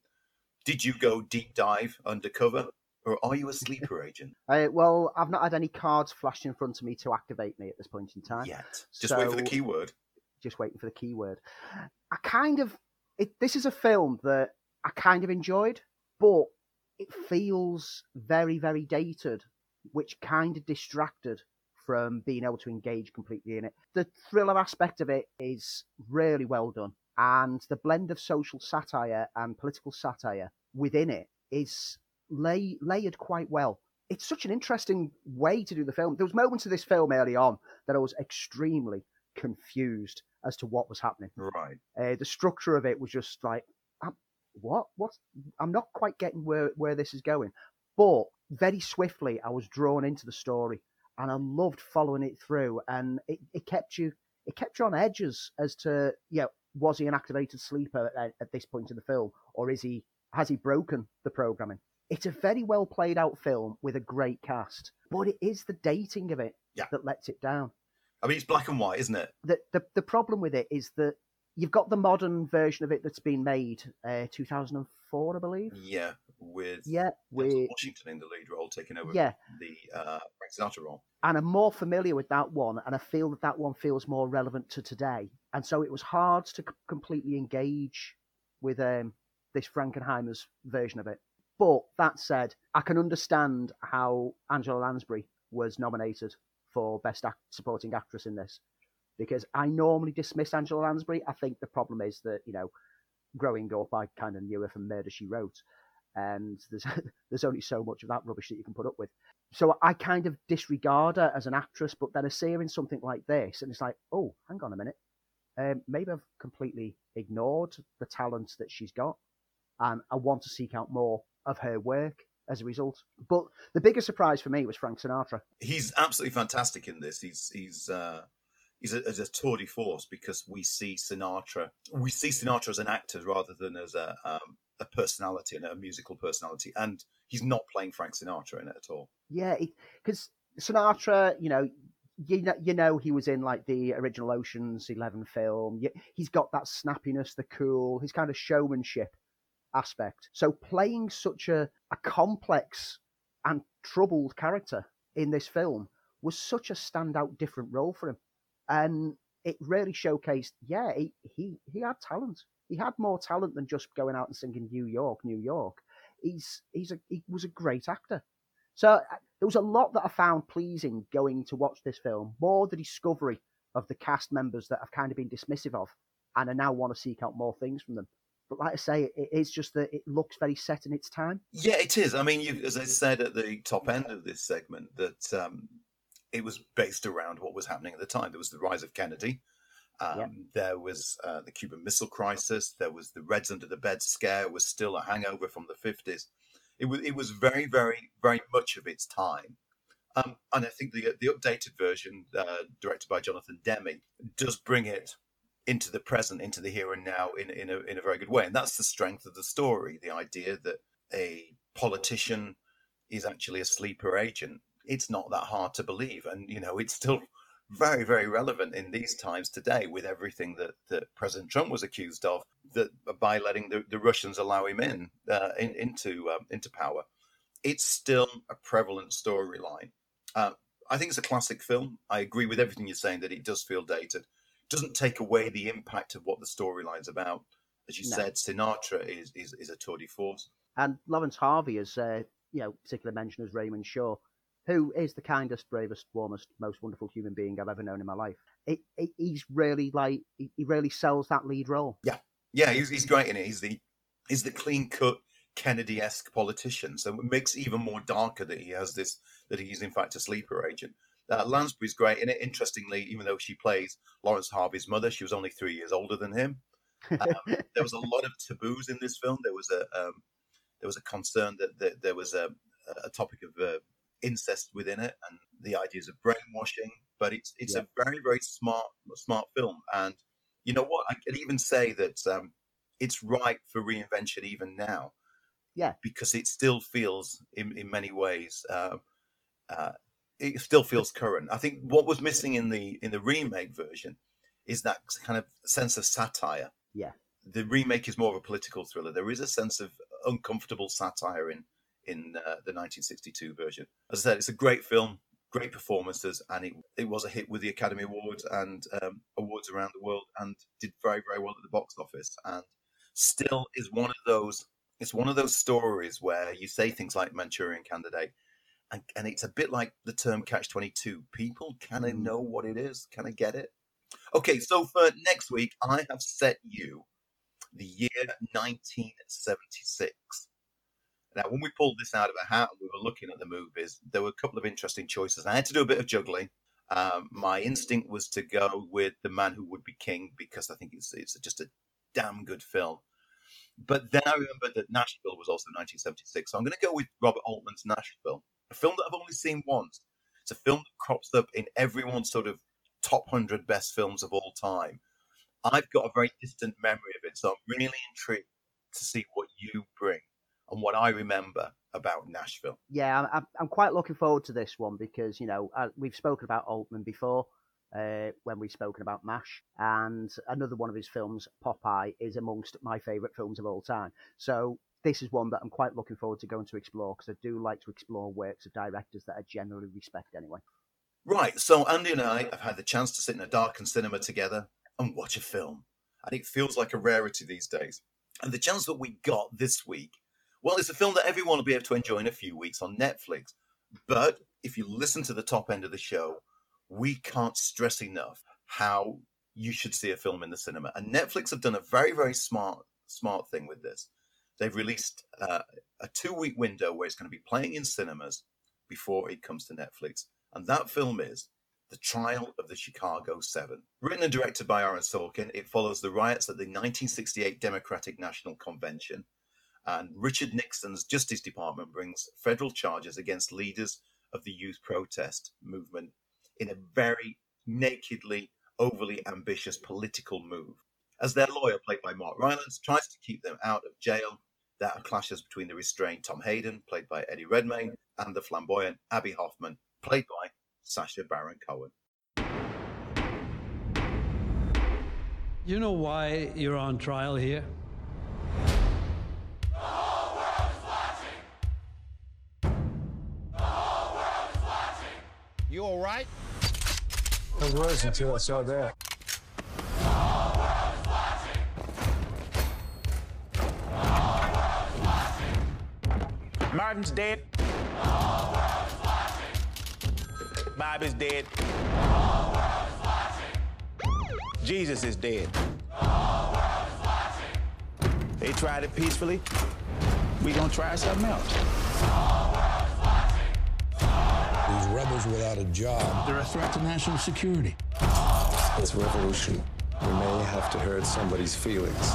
Did you go deep dive undercover, or are you a sleeper agent Uh, well, I've not had any cards flashed in front of me to activate me at this point in time. yet? Just wait for the keyword. Just waiting for the keyword. I kind of it, this is a film that I kind of enjoyed, but it feels very, very dated, which kind of distracted from being able to engage completely in it. The thriller aspect of it is really well done, and the blend of social satire and political satire within it is lay, layered quite well. It's such an interesting way to do the film. There was moments of this film early on that I was extremely confused as to what was happening. Right. Uh, the structure of it was just like, what? What? I'm not quite getting where where this is going. But very swiftly, I was drawn into the story, and I loved following it through. And it, it kept you it kept you on edges as to yeah, was he an activated sleeper at, at this point in the film, or is he has he broken the programming? It's a very well played out film with a great cast, but it is the dating of it Yeah. that lets it down I mean, it's black and white, isn't it? the, the the problem with it is that you've got the modern version of it that's been made, uh, 2004, I believe. Yeah, with Yeah, with Washington in the lead role, taking over yeah, the uh, Frank Sinatra role. and I'm more familiar with that one, and I feel that that one feels more relevant to today. And so it was hard to c- completely engage with um, this Frankenheimer's version of it. But that said, I can understand how Angela Lansbury was nominated for Best Act- Supporting Actress in this, because I normally dismiss Angela Lansbury. I think the problem is that you know, growing up, I kind of knew her from Murder She Wrote, and there's there's only so much of that rubbish that you can put up with. So I kind of disregard her as an actress, but then I see her in something like this, and it's like, oh, hang on a minute, um, maybe I've completely ignored the talent that she's got, and I want to seek out more of her work as a result. But the biggest surprise for me was Frank Sinatra. He's absolutely fantastic in this. He's he's uh, he's a, a tour de force because we see Sinatra. We see Sinatra as an actor rather than as a um, a personality and a musical personality, and he's not playing Frank Sinatra in it at all. Yeah, because Sinatra, you know, you know, you know, he was in like the original Ocean's Eleven film. He's got that snappiness, the cool, his kind of showmanship aspect. So playing such a, a complex and troubled character in this film was such a standout, different role for him, and it really showcased. Yeah, he he he had talent. He had more talent than just going out and singing New York, New York. He's he's a he was a great actor. So uh, there was a lot that I found pleasing going to watch this film. More the discovery of the cast members that I've kind of been dismissive of, and I now want to seek out more things from them. But like I say, it, is just that it looks very set in its time. Yeah, it is. I mean, you, as I said at the top end of this segment, that um, it was based around what was happening at the time. There was the rise of Kennedy. Um, Yeah. There was uh, the Cuban Missile Crisis. There was the Reds under the bed scare. It was still a hangover from the fifties. It was it was very very very much of its time. Um, and I think the the updated version, uh, directed by Jonathan Demme, does bring it into the present, into the here and now, in in a in a very good way. And that's the strength of the story. The idea that a politician is actually a sleeper agent. It's not that hard to believe, and you know it's still very very relevant in these times today with everything that, that President Trump was accused of that by letting the, the Russians allow him in, uh, in into um, into power. It's still a prevalent storyline. Uh, I think it's a classic film. I agree with everything you're saying that it does feel dated. Doesn't take away the impact of what the storyline's about. As you No. said, Sinatra is, is is a tour de force. And Laurence Harvey is, uh, you know, particular mention as Raymond Shaw, who is the kindest, bravest, warmest, most wonderful human being I've ever known in my life. It, it, he's really like he, he really sells that lead role. Yeah, yeah, he's, he's great in it. He's the he's the clean cut Kennedy esque politician. So it makes it even more darker that he has this that he's in fact a sleeper agent. Uh, Lansbury's great in it. Interestingly, even though she plays Laurence Harvey's mother, she was only three years older than him. Um, there was a lot of taboos in this film. There was a um, there was a concern that, that there was a, a topic of uh, incest within it and the ideas of brainwashing. But it's it's a very very smart smart film, and you know what? I could even say that um, it's ripe for reinvention even now. Yeah. because it still feels in in many ways. Uh, uh, it still feels current. I think what was missing in the in the remake version is that kind of sense of satire. Yeah. The remake is more of a political thriller. There is a sense of uncomfortable satire in in uh, the 1962 version. As I said, it's a great film, great performances, and it it was a hit with the Academy Awards and um, awards around the world, and did very very well at the box office. And still is one of those. It's one of those stories where you say things like Manchurian Candidate, and, and it's a bit like the term catch 22 people kind of know what it is? Kind of get it? Okay so for next week i have set you the year 1976 now when we pulled this out of a hat and we were looking at the movies there were a couple of interesting choices. I had to do a bit of juggling. Um, my instinct was to go with the man who would be king because i think it's, it's just a damn good film. But then I remembered that Nashville was also 1976. So I'm going to go with Robert Altman's Nashville a film that I've only seen once. It's a film that crops up in everyone's sort of top 100 best films of all time. I've got a very distant memory of it, so I'm really intrigued to see what you bring and what I remember about Nashville. Yeah, I'm, I'm quite looking forward to this one because, you know, we've spoken about Altman before uh, when we've spoken about MASH, and another one of his films, Popeye, is amongst my favourite films of all time. So this is one that I'm quite looking forward to going to explore because I do like to explore works of directors that I generally respect anyway. Right. So Andy and I have had the chance to sit in a darkened cinema together and watch a film. And it feels like a rarity these days. And the chance that we got this week, well, it's a film that everyone will be able to enjoy in a few weeks on Netflix. But if you listen to the top end of the show, we can't stress enough how you should see a film in the cinema. And Netflix have done a very, very smart, smart thing with this they've released uh, a two week window where it's going to be playing in cinemas before it comes to Netflix. And that film is The Trial of the Chicago Seven. Written and directed by Aaron Sorkin, it follows the riots at the 1968 Democratic National Convention. And Richard Nixon's Justice Department brings federal charges against leaders of the youth protest movement in a very nakedly, overly ambitious political move. As their lawyer, played by Mark Rylance, tries to keep them out of jail, there are clashes between the restrained Tom Hayden, played by Eddie Redmayne, and the flamboyant Abbie Hoffman, played by Sacha Baron Cohen. You know why you're on trial here? You all right? I was until I saw that. Martin's dead. Bob is dead. Jesus is dead. They tried it peacefully. We gonna try something else. These rebels without a job. They're a threat to national security. This revolution, we may have to hurt somebody's feelings.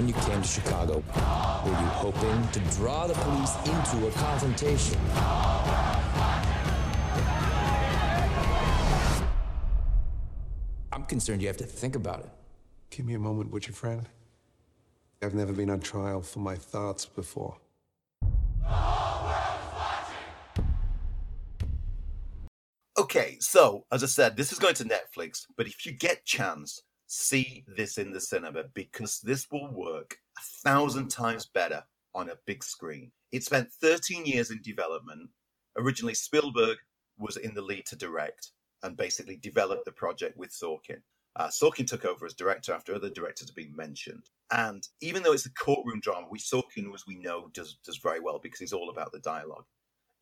When you came to Chicago, were you hoping to draw the police into a confrontation? I'm concerned you have to think about it. Give me a moment, would you, friend? I've never been on trial for my thoughts before. Okay, so as I said, this is going to Netflix, but if you get chance, see this in the cinema because this will work a thousand times better on a big screen. It spent 13 years in development. Originally, Spielberg was in the lead to direct and basically developed the project with Sorkin. Uh, Sorkin took over as director after other directors had been mentioned. And even though it's a courtroom drama, which Sorkin, as we know, does, does very well because he's all about the dialogue,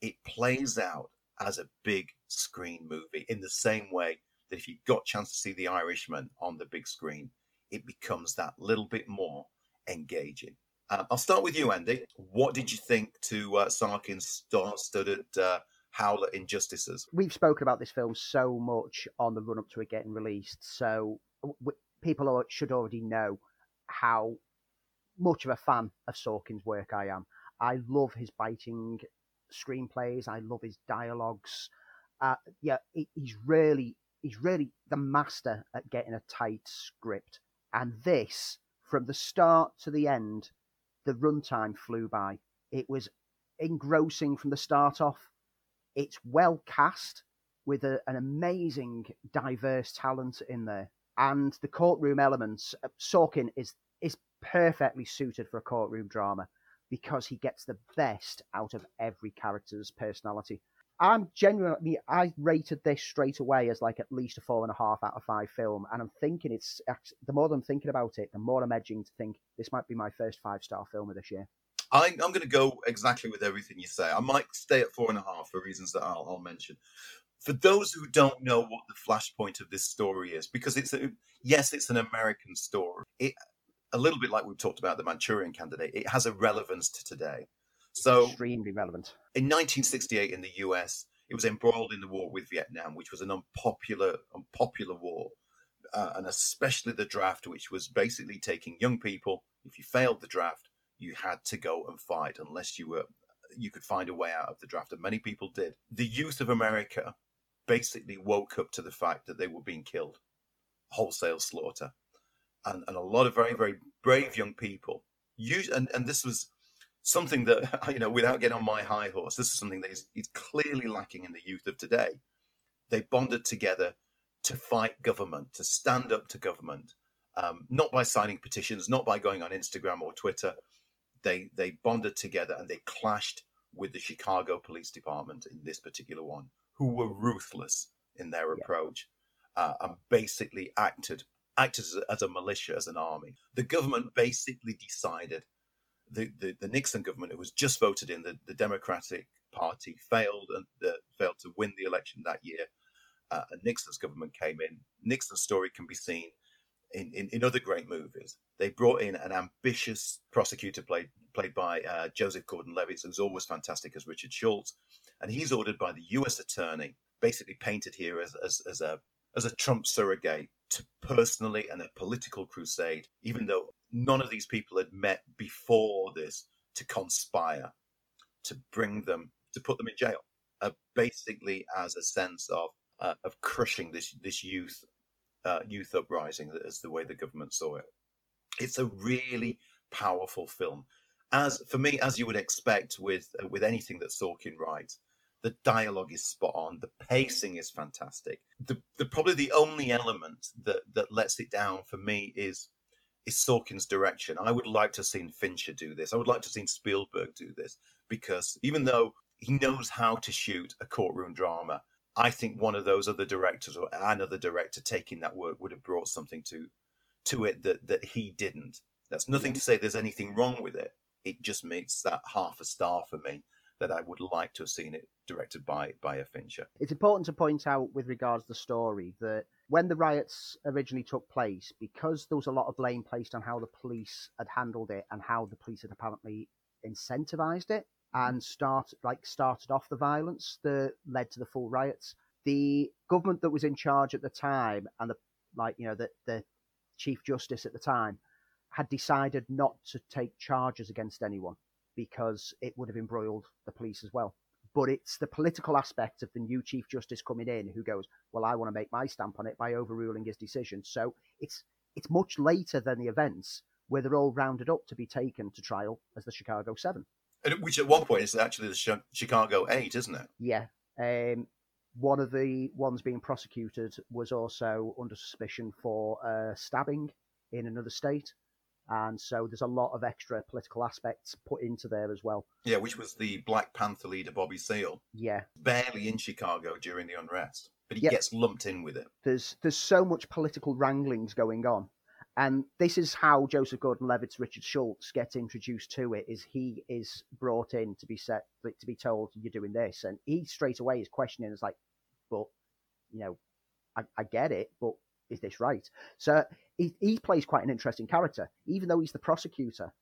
it plays out as a big screen movie in the same way that if you've got a chance to see The Irishman on the big screen, it becomes that little bit more engaging. Uh, I'll start with you, Andy. What did you think to uh, Sorkin's star-studded uh, Howler Injustices? We've spoken about this film so much on the run up to it getting released, so w- people should already know how much of a fan of Sorkin's work I am. I love his biting screenplays. I love his dialogues. Uh, yeah, he's really he's really the master at getting a tight script. And this, from the start to the end, the runtime flew by. It was engrossing from the start off. It's well cast with a, an amazing, diverse talent in there, and the courtroom elements. uh, Sorkin is is perfectly suited for a courtroom drama because he gets the best out of every character's personality. I'm genuinely, I rated this straight away as like at least a four and a half out of five film, and I'm thinking it's the more I'm thinking about it, the more I'm edging to think this might be my first five star film of this year. I, I'm going to go exactly with everything you say. I might stay at four and a half for reasons that I'll, I'll mention. For those who don't know what the flashpoint of this story is, because it's a, yes, it's an American story. It a little bit like we've talked about the Manchurian Candidate. It has a relevance to today. So Extremely relevant. in 1968 in the US, it was embroiled in the war with Vietnam, which was an unpopular, unpopular war, uh, and especially the draft, which was basically taking young people. If you failed the draft, you had to go and fight unless you were you could find a way out of the draft, and many people did. The youth of America basically woke up to the fact that they were being killed, wholesale slaughter, and, and a lot of very very brave young people. Use, and and this was something that you know without getting on my high horse this is something that is, is clearly lacking in the youth of today. They bonded together to fight government to stand up to government um, not by signing petitions not by going on instagram or twitter. They they bonded together and they clashed with the chicago police department in this particular one who were ruthless in their approach uh, and basically acted acted as a, as a militia as an army. The government basically decided the, the, the Nixon government, who was just voted in, the, the Democratic Party failed and uh, failed to win the election that year. Uh, and Nixon's government came in. Nixon's story can be seen in, in, in other great movies. They brought in an ambitious prosecutor played played by uh, Joseph Gordon-Levitt, who's always fantastic as Richard Schultz, and he's ordered by the U.S. attorney, basically painted here as, as, as a as a Trump surrogate to personally and a political crusade, even though none of these people had met before this to conspire to bring them to put them in jail, uh, basically as a sense of uh, of crushing this this youth uh, youth uprising as the way the government saw it. It's a really powerful film, as for me as you would expect with uh, with anything that Sorkin writes. The dialogue is spot on. The pacing is fantastic. The, the probably the only element that that lets it down for me is is Sorkin's direction. I would like to have seen Fincher do this. I would like to have seen Spielberg do this because even though he knows how to shoot a courtroom drama, I think one of those other directors or another director taking that work would have brought something to to it that that he didn't. That's nothing to say there's anything wrong with it. It just makes that half a star for me that I would like to have seen it directed by by a Fincher. It's important to point out with regards to the story that when the riots originally took place, because there was a lot of blame placed on how the police had handled it and how the police had apparently incentivized it mm-hmm. and start like started off the violence that led to the full riots. The government that was in charge at the time and the like, you know, the the chief justice at the time had decided not to take charges against anyone because it would have embroiled the police as well. But it's the political aspect of the new Chief Justice coming in who goes, Well, I want to make my stamp on it by overruling his decision. So it's it's much later than the events where they're all rounded up to be taken to trial as the Chicago Seven. And Which at one point is actually the Chicago Eight, isn't it? Yeah. Um, one of the ones being prosecuted was also under suspicion for uh, stabbing in another state. And so there's a lot of extra political aspects put into there as well. Yeah, which was the Black Panther leader Bobby Seale, Yeah. barely in Chicago during the unrest, but he Yeah. gets lumped in with it. There's there's so much political wranglings going on. And this is how Joseph Gordon-Levitt's Richard Schultz gets introduced to it. Is he is brought in to be set to be told you're doing this, and he straight away is questioning. It's like, but you know, I, I get it, but is this right? So he, he plays quite an interesting character, even though he's the prosecutor.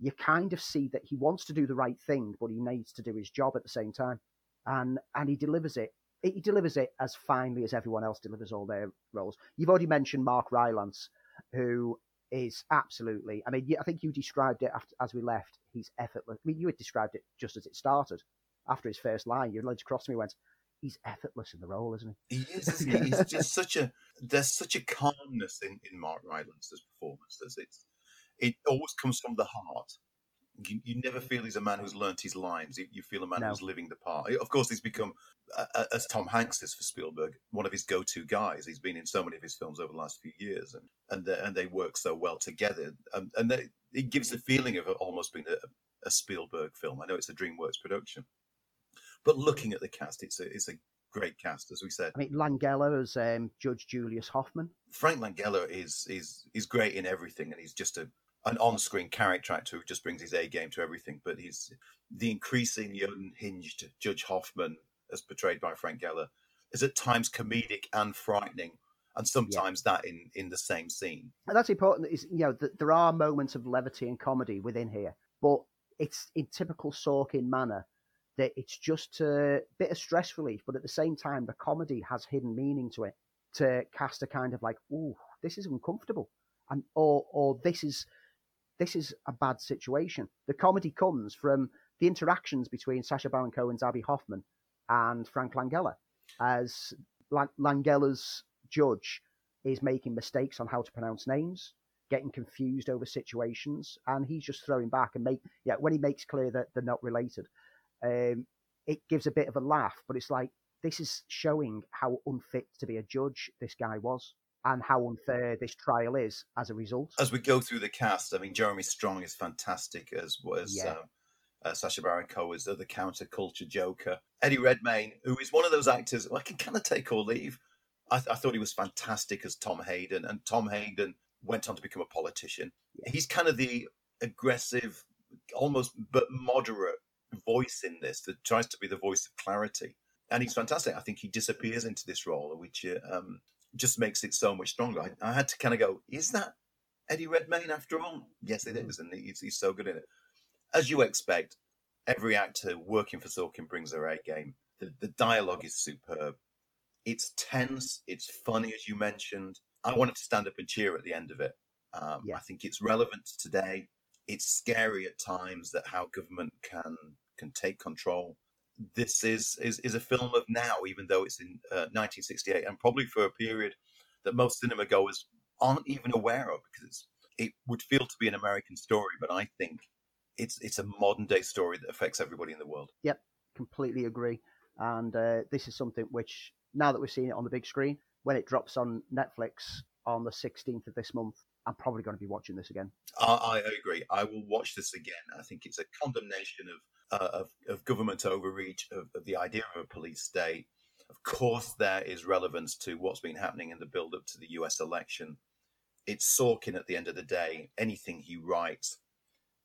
You kind of see that he wants to do the right thing, but he needs to do his job at the same time, and and he delivers it. He delivers it as finely as everyone else delivers all their roles. You've already mentioned Mark Rylance, who is absolutely. I mean, I think you described it after, as we left. He's effortless. I mean, you had described it just as it started. After his first line, you leaned across me went, "He's effortless in the role, isn't he?" He is. isn't he? He's just such a. There's such a calmness in, in Mark Rylance's performance. There's it's. It always comes from the heart. You, you never feel he's a man who's learnt his lines. You, you feel a man No. who's living the part. Of course, he's become, uh, as Tom Hanks is for Spielberg, one of his go-to guys. He's been in so many of his films over the last few years, and and they, and they work so well together. Um, and they, it gives the feeling of almost being a, a Spielberg film. I know it's a DreamWorks production, but looking at the cast, it's a it's a great cast, as we said. I mean, Langella as um, Judge Julius Hoffman. Frank Langella is is is great in everything, and he's just a an on-screen character actor who just brings his A game to everything. But he's the increasingly unhinged Judge Hoffman, as portrayed by Frank Geller, is at times comedic and frightening, and sometimes that in in the same scene. And that's important. Is you know that there are moments of levity and comedy within here, but it's in typical Sorkin manner that it's just a bit of stress relief, but at the same time the comedy has hidden meaning to it to cast a kind of like, ooh, this is uncomfortable, and or or this is this is a bad situation. The comedy comes from the interactions between Sacha Baron Cohen's Abbie Hoffman and Frank Langella, as Langella's judge is making mistakes on how to pronounce names, getting confused over situations, and he's just throwing back and make yeah when he makes clear that they're not related, um, it gives a bit of a laugh, but it's like this is showing how unfit to be a judge this guy was and how unfair this trial is as a result. As we go through the cast, I mean, Jeremy Strong is fantastic as was. Yeah. Um, uh, Sacha Baron Cohen as the counterculture Joker. Eddie Redmayne, who is one of those actors who I can kind of take or leave. I, th- I thought he was fantastic as Tom Hayden, and Tom Hayden went on to become a politician. He's kind of the aggressive, almost but moderate voice in this that tries to be the voice of clarity, and he's fantastic. I think he disappears into this role, which uh, um, just makes it so much stronger. I, I had to kind of go, is that Eddie Redmayne after all? Yes, it is, and he's, he's so good in it. As you expect, every actor working for Sorkin brings their A game. The, the dialogue is superb. It's tense. It's funny, as you mentioned. I wanted to stand up and cheer at the end of it. Um, I think it's relevant to today. It's scary at times that how government can can take control. This is is, is a film of now, even though it's in uh, 1968, and probably for a period that most cinema goers aren't even aware of, because it would feel to be an American story, but I think it's it's a modern day story that affects everybody in the world. Yep, completely agree. And uh, this is something which, now that we're seeing it on the big screen, when it drops on Netflix on the 16th of this month, I'm probably going to be watching this again. I, I agree. I will watch this again. I think it's a condemnation of uh, of, of government overreach, of, of the idea of a police state. Of course, there is relevance to what's been happening in the build up to the US election. It's Sorkin at the end of the day. Anything he writes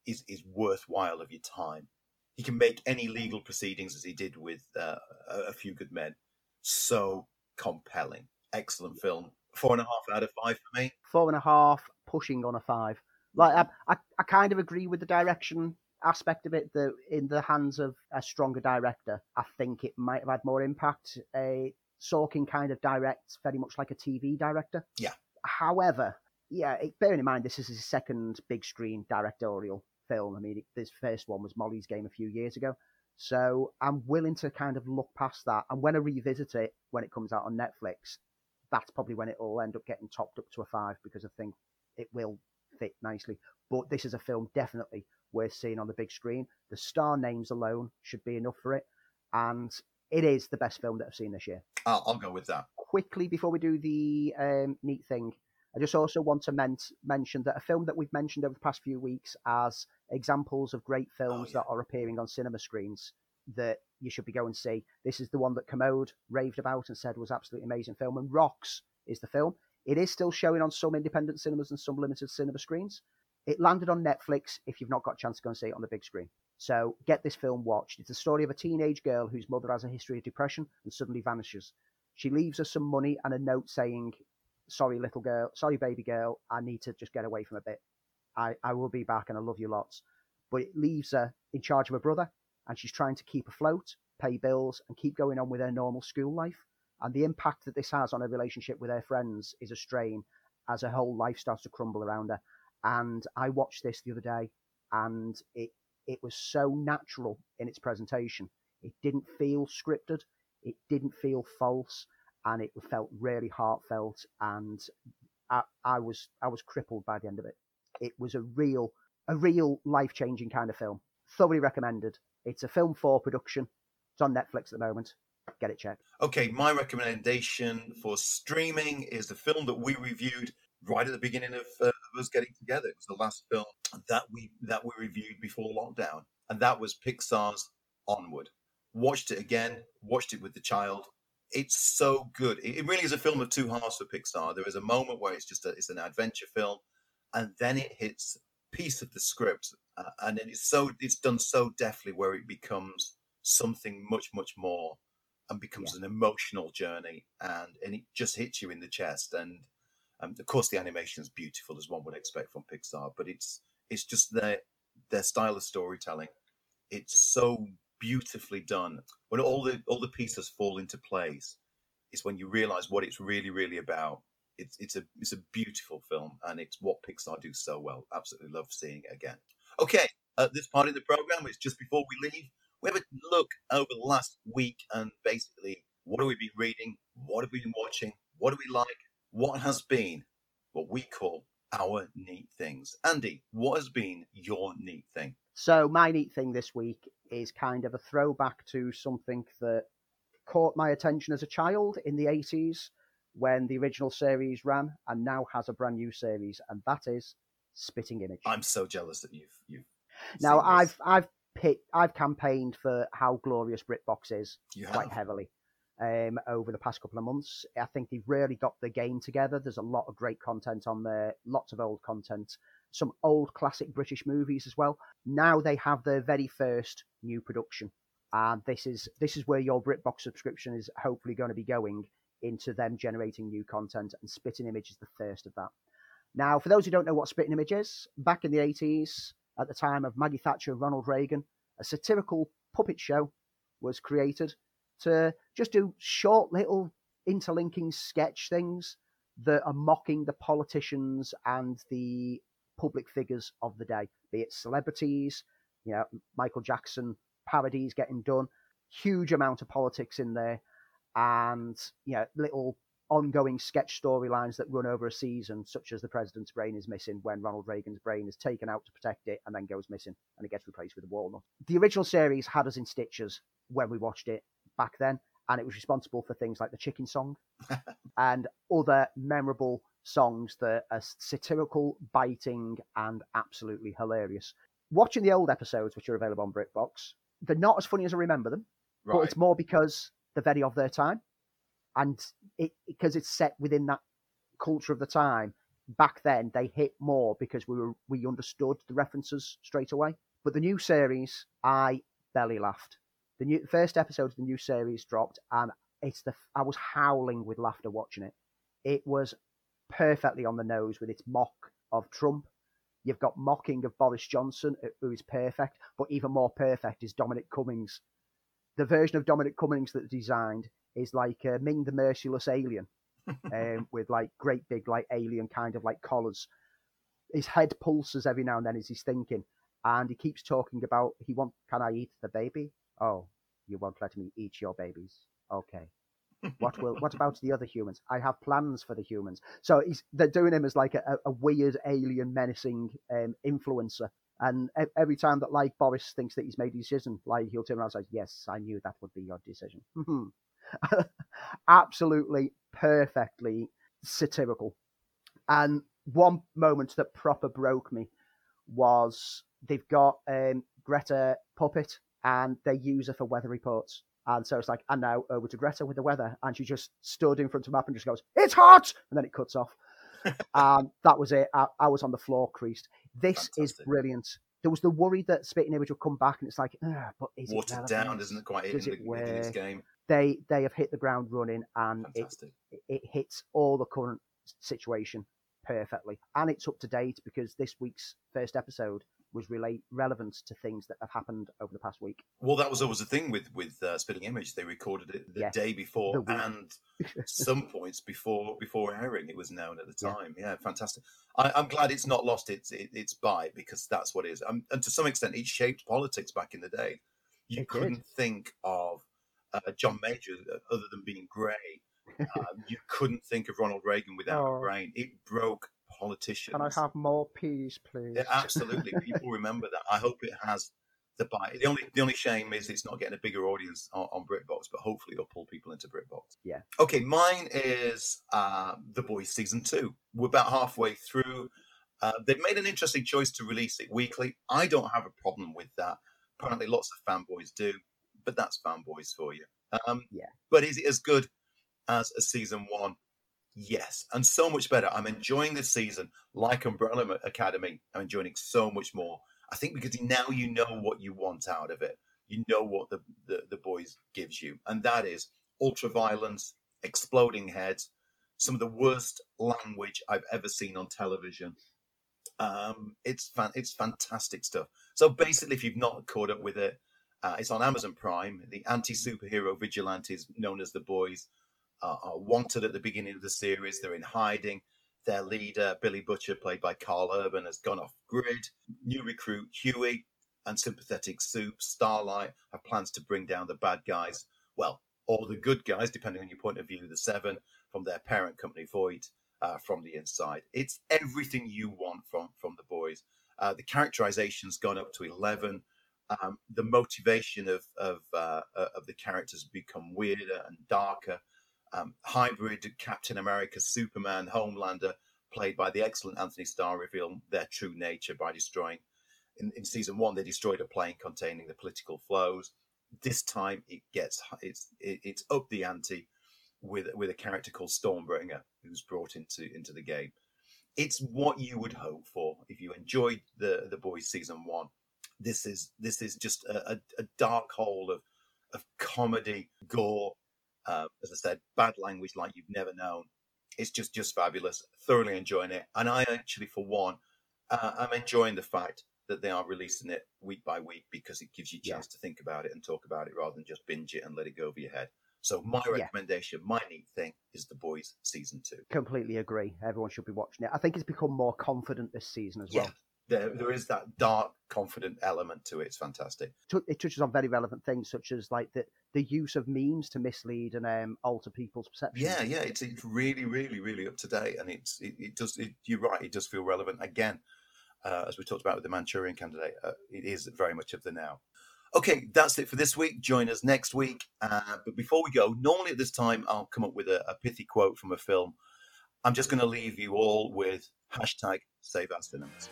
is, is worthwhile of your time. He can make any legal proceedings, as he did with uh, A A Few Good Men, so compelling. Excellent film. Four and a half out of five for me. Four and a half, pushing on a five. Like I, I, I kind of agree with the direction aspect of it. That in the hands of a stronger director, I think it might have had more impact. A Sorkin kind of directs very much like a TV director. Yeah. However, yeah, it, bearing in mind this is his second big screen directorial film. I mean, it, this first one was Molly's Game a few years ago. So I'm willing to kind of look past that. And when I revisit it, when it comes out on Netflix, that's probably when it will end up getting topped up to a five because I think it will fit nicely. But this is a film definitely worth seeing on the big screen. The star names alone should be enough for it. And it is the best film that I've seen this year. I'll, I'll go with that. Quickly, before we do the um, neat thing, I just also want to men- mention that a film that we've mentioned over the past few weeks as examples of great films that are appearing on cinema screens that you should be going to see. This is the one that Commode raved about and said was absolutely amazing film. And Rocks is the film. It is still showing on some independent cinemas and some limited cinema screens. It landed on Netflix if you've not got a chance to go and see it on the big screen. So get this film watched. It's the story of a teenage girl whose mother has a history of depression and suddenly vanishes. She leaves her some money and a note saying, Sorry, little girl, sorry, baby girl, I need to just get away from a bit. I, I will be back and I love you lots. But it leaves her in charge of her brother and she's trying to keep afloat, pay bills, and keep going on with her normal school life. And the impact that this has on her relationship with her friends is a strain as her whole life starts to crumble around her. And I watched this the other day and it it was so natural in its presentation. It didn't feel scripted, it didn't feel false, and it felt really heartfelt. And I, I was I was crippled by the end of it. It was a real a real life changing kind of film. Thoroughly recommended. It's a film for production. It's on Netflix at the moment. Get it checked. Okay, my recommendation for streaming is the film that we reviewed right at the beginning of, uh, us getting together. It was the last film that we that we reviewed before lockdown, and that was Pixar's Onward. Watched it again. Watched it with the child. It's so good. It, it really is a film of two halves for Pixar. There is a moment where it's just a, it's an adventure film, and then it hits piece of the script, uh, and it is so it's done so deftly where it becomes something much much more and becomes an emotional journey and and it just hits you in the chest and um, of course the animation is beautiful as one would expect from pixar but it's it's just their their style of storytelling. It's so beautifully done. When all the all the pieces fall into place is when you realize what it's really really about it's it's a it's a beautiful film and it's what pixar do so well. Absolutely love seeing it again. Okay at this part of the program it's just before we leave we have a look over the last week and basically what have we been reading, what have we been watching, what do we like, what has been what we call our neat things. Andy, what has been your neat thing? So my neat thing this week is kind of a throwback to something that caught my attention as a child in the 80s when the original series ran and now has a brand new series and that is Spitting Image. I'm so jealous that you've you've now. I've I've picked I've campaigned for how glorious BritBox is You quite have. heavily um, over the past couple of months. I think they've really got the game together. There's a lot of great content on there, lots of old content, some old classic British movies as well. Now they have their very first new production, and this is this is where your BritBox subscription is hopefully going to be going into them generating new content. And Spitting Image is the first of that. Now, for those who don't know what Spitting Image is, back in the 80s, at the time of Maggie Thatcher and Ronald Reagan, a satirical puppet show was created to just do short little interlinking sketch things that are mocking the politicians and the public figures of the day, be it celebrities, you know, Michael Jackson parodies getting done, huge amount of politics in there, and you know, little ongoing sketch storylines that run over a season, such as the president's brain is missing when Ronald Reagan's brain is taken out to protect it and then goes missing and it gets replaced with a walnut. The original series had us in stitches when we watched it back then, and it was responsible for things like the chicken song and other memorable songs that are satirical, biting, and absolutely hilarious. Watching the old episodes, which are available on BritBox, they're not as funny as I remember them, but it's more because they're very of their time, and it because it's set within that culture of the time. Back then, they hit more because we were we understood the references straight away. But the new series, I belly laughed. The new first episode of the new series dropped, and it's the I was howling with laughter watching it. It was perfectly on the nose with its mock of Trump. You've got mocking of Boris Johnson, who is perfect, but even more perfect is Dominic Cummings. The version of Dominic Cummings that they designed is like uh, Ming the Merciless Alien, um, with like great big like alien kind of like collars. His head pulses every now and then as he's thinking, and he keeps talking about he want. Can I eat the baby? Oh, you won't let me eat your babies. Okay. What will? What about the other humans? I have plans for the humans. So he's they're doing him as like a, a weird alien menacing um, influencer. And every time that like Boris thinks that he's made a decision, like he'll turn around and say, "Yes, I knew that would be your decision." Absolutely perfectly satirical. And one moment that proper broke me was they've got um, Greta Puppet and they use her for weather reports. And so it's like, and now over to Greta with the weather. And she just stood in front of a map and just goes, it's hot! And then it cuts off. and that was it. I, I was on the floor creased. This is brilliant. There was the worry that Spitting Image would come back, and it's like, but is it Watered down, Isn't it quite Does in it the- hitting its work?" game? They they have hit the ground running, and it, it hits all the current situation perfectly, and it's up to date because this week's first episode was relate relevant to things that have happened over the past week. Well, that was always the thing with with uh, Spitting Image. They recorded it the Yeah, day before the and some points before before airing. It was known at the time. Yeah, fantastic. I, I'm glad it's not lost its it, its bite because that's what it is. Um, and to some extent, it shaped politics back in the day. You It couldn't think of uh, John Major uh, other than being grey. um, you couldn't think of Ronald Reagan without Oh. a brain. It broke politicians. Can I have more peas, please? Yeah, absolutely. People remember that. I hope it has the bite. The only the only shame is it's not getting a bigger audience on, on BritBox, but hopefully it'll pull people into BritBox. Yeah. Okay, mine is uh, The Boys season two. We're about halfway through. Uh, they've made an interesting choice to release it weekly. I don't have a problem with that. Apparently, lots of fanboys do, but that's fanboys for you. Um, Yeah. But is it as good as a season one? Yes, and so much better. I'm enjoying this season like Umbrella Academy. I'm enjoying it so much more. I think because now you know what you want out of it. You know what the, the, the boys gives you, and that is ultra violence, exploding heads, some of the worst language I've ever seen on television. Um, it's fan, it's fantastic stuff. So basically, if you've not caught up with it, uh, it's on Amazon Prime. The anti superhero vigilantes known as the Boys uh, are wanted at the beginning of the series. They're in hiding. Their leader, Billy Butcher, played by Karl Urban, has gone off grid. New recruit Hughie and sympathetic Supe, Starlight, have plans to bring down the bad guys. Well, or the good guys, depending on your point of view, the Seven from their parent company, Vought, uh, from the inside. It's everything you want from from the boys. Uh, the characterization's gone up to eleven. Um, the motivation of of uh, uh, of the characters become weirder and darker. Um, hybrid Captain America, Superman, Homelander, played by the excellent Anthony Starr, reveal their true nature by destroying. In, in season one, they destroyed a plane containing the political flows. This time, it gets it's it, it's up the ante with with a character called Stormbringer, who's brought into into the game. It's what you would hope for if you enjoyed the the boys season one. This is this is just a, a, a dark hole of of comedy, gore, uh, as I said, bad language like you've never known. It's just just fabulous. Thoroughly enjoying it, and I actually, for one, uh, I'm enjoying the fact that they are releasing it week by week because it gives you a chance to think about it and talk about it rather than just binge it and let it go over your head. So my Yeah. recommendation, my neat thing, is The Boys season two. Completely agree. Everyone should be watching it. I think it's become more confident this season as well. There there is that dark, confident element to it. It's fantastic. it touches on very relevant things such as like the the use of memes to mislead and um, alter people's perceptions. Yeah, yeah, it's it's really, really, really up to date, and it's it, it does. It, you're right. It does feel relevant again, uh, as we talked about with the Manchurian Candidate. Uh, it is very much of the now. Okay, that's it for this week. Join us next week. Uh, but before we go, normally at this time I'll come up with a, a pithy quote from a film. I'm just going to leave you all with hashtag Save Our Cinemas.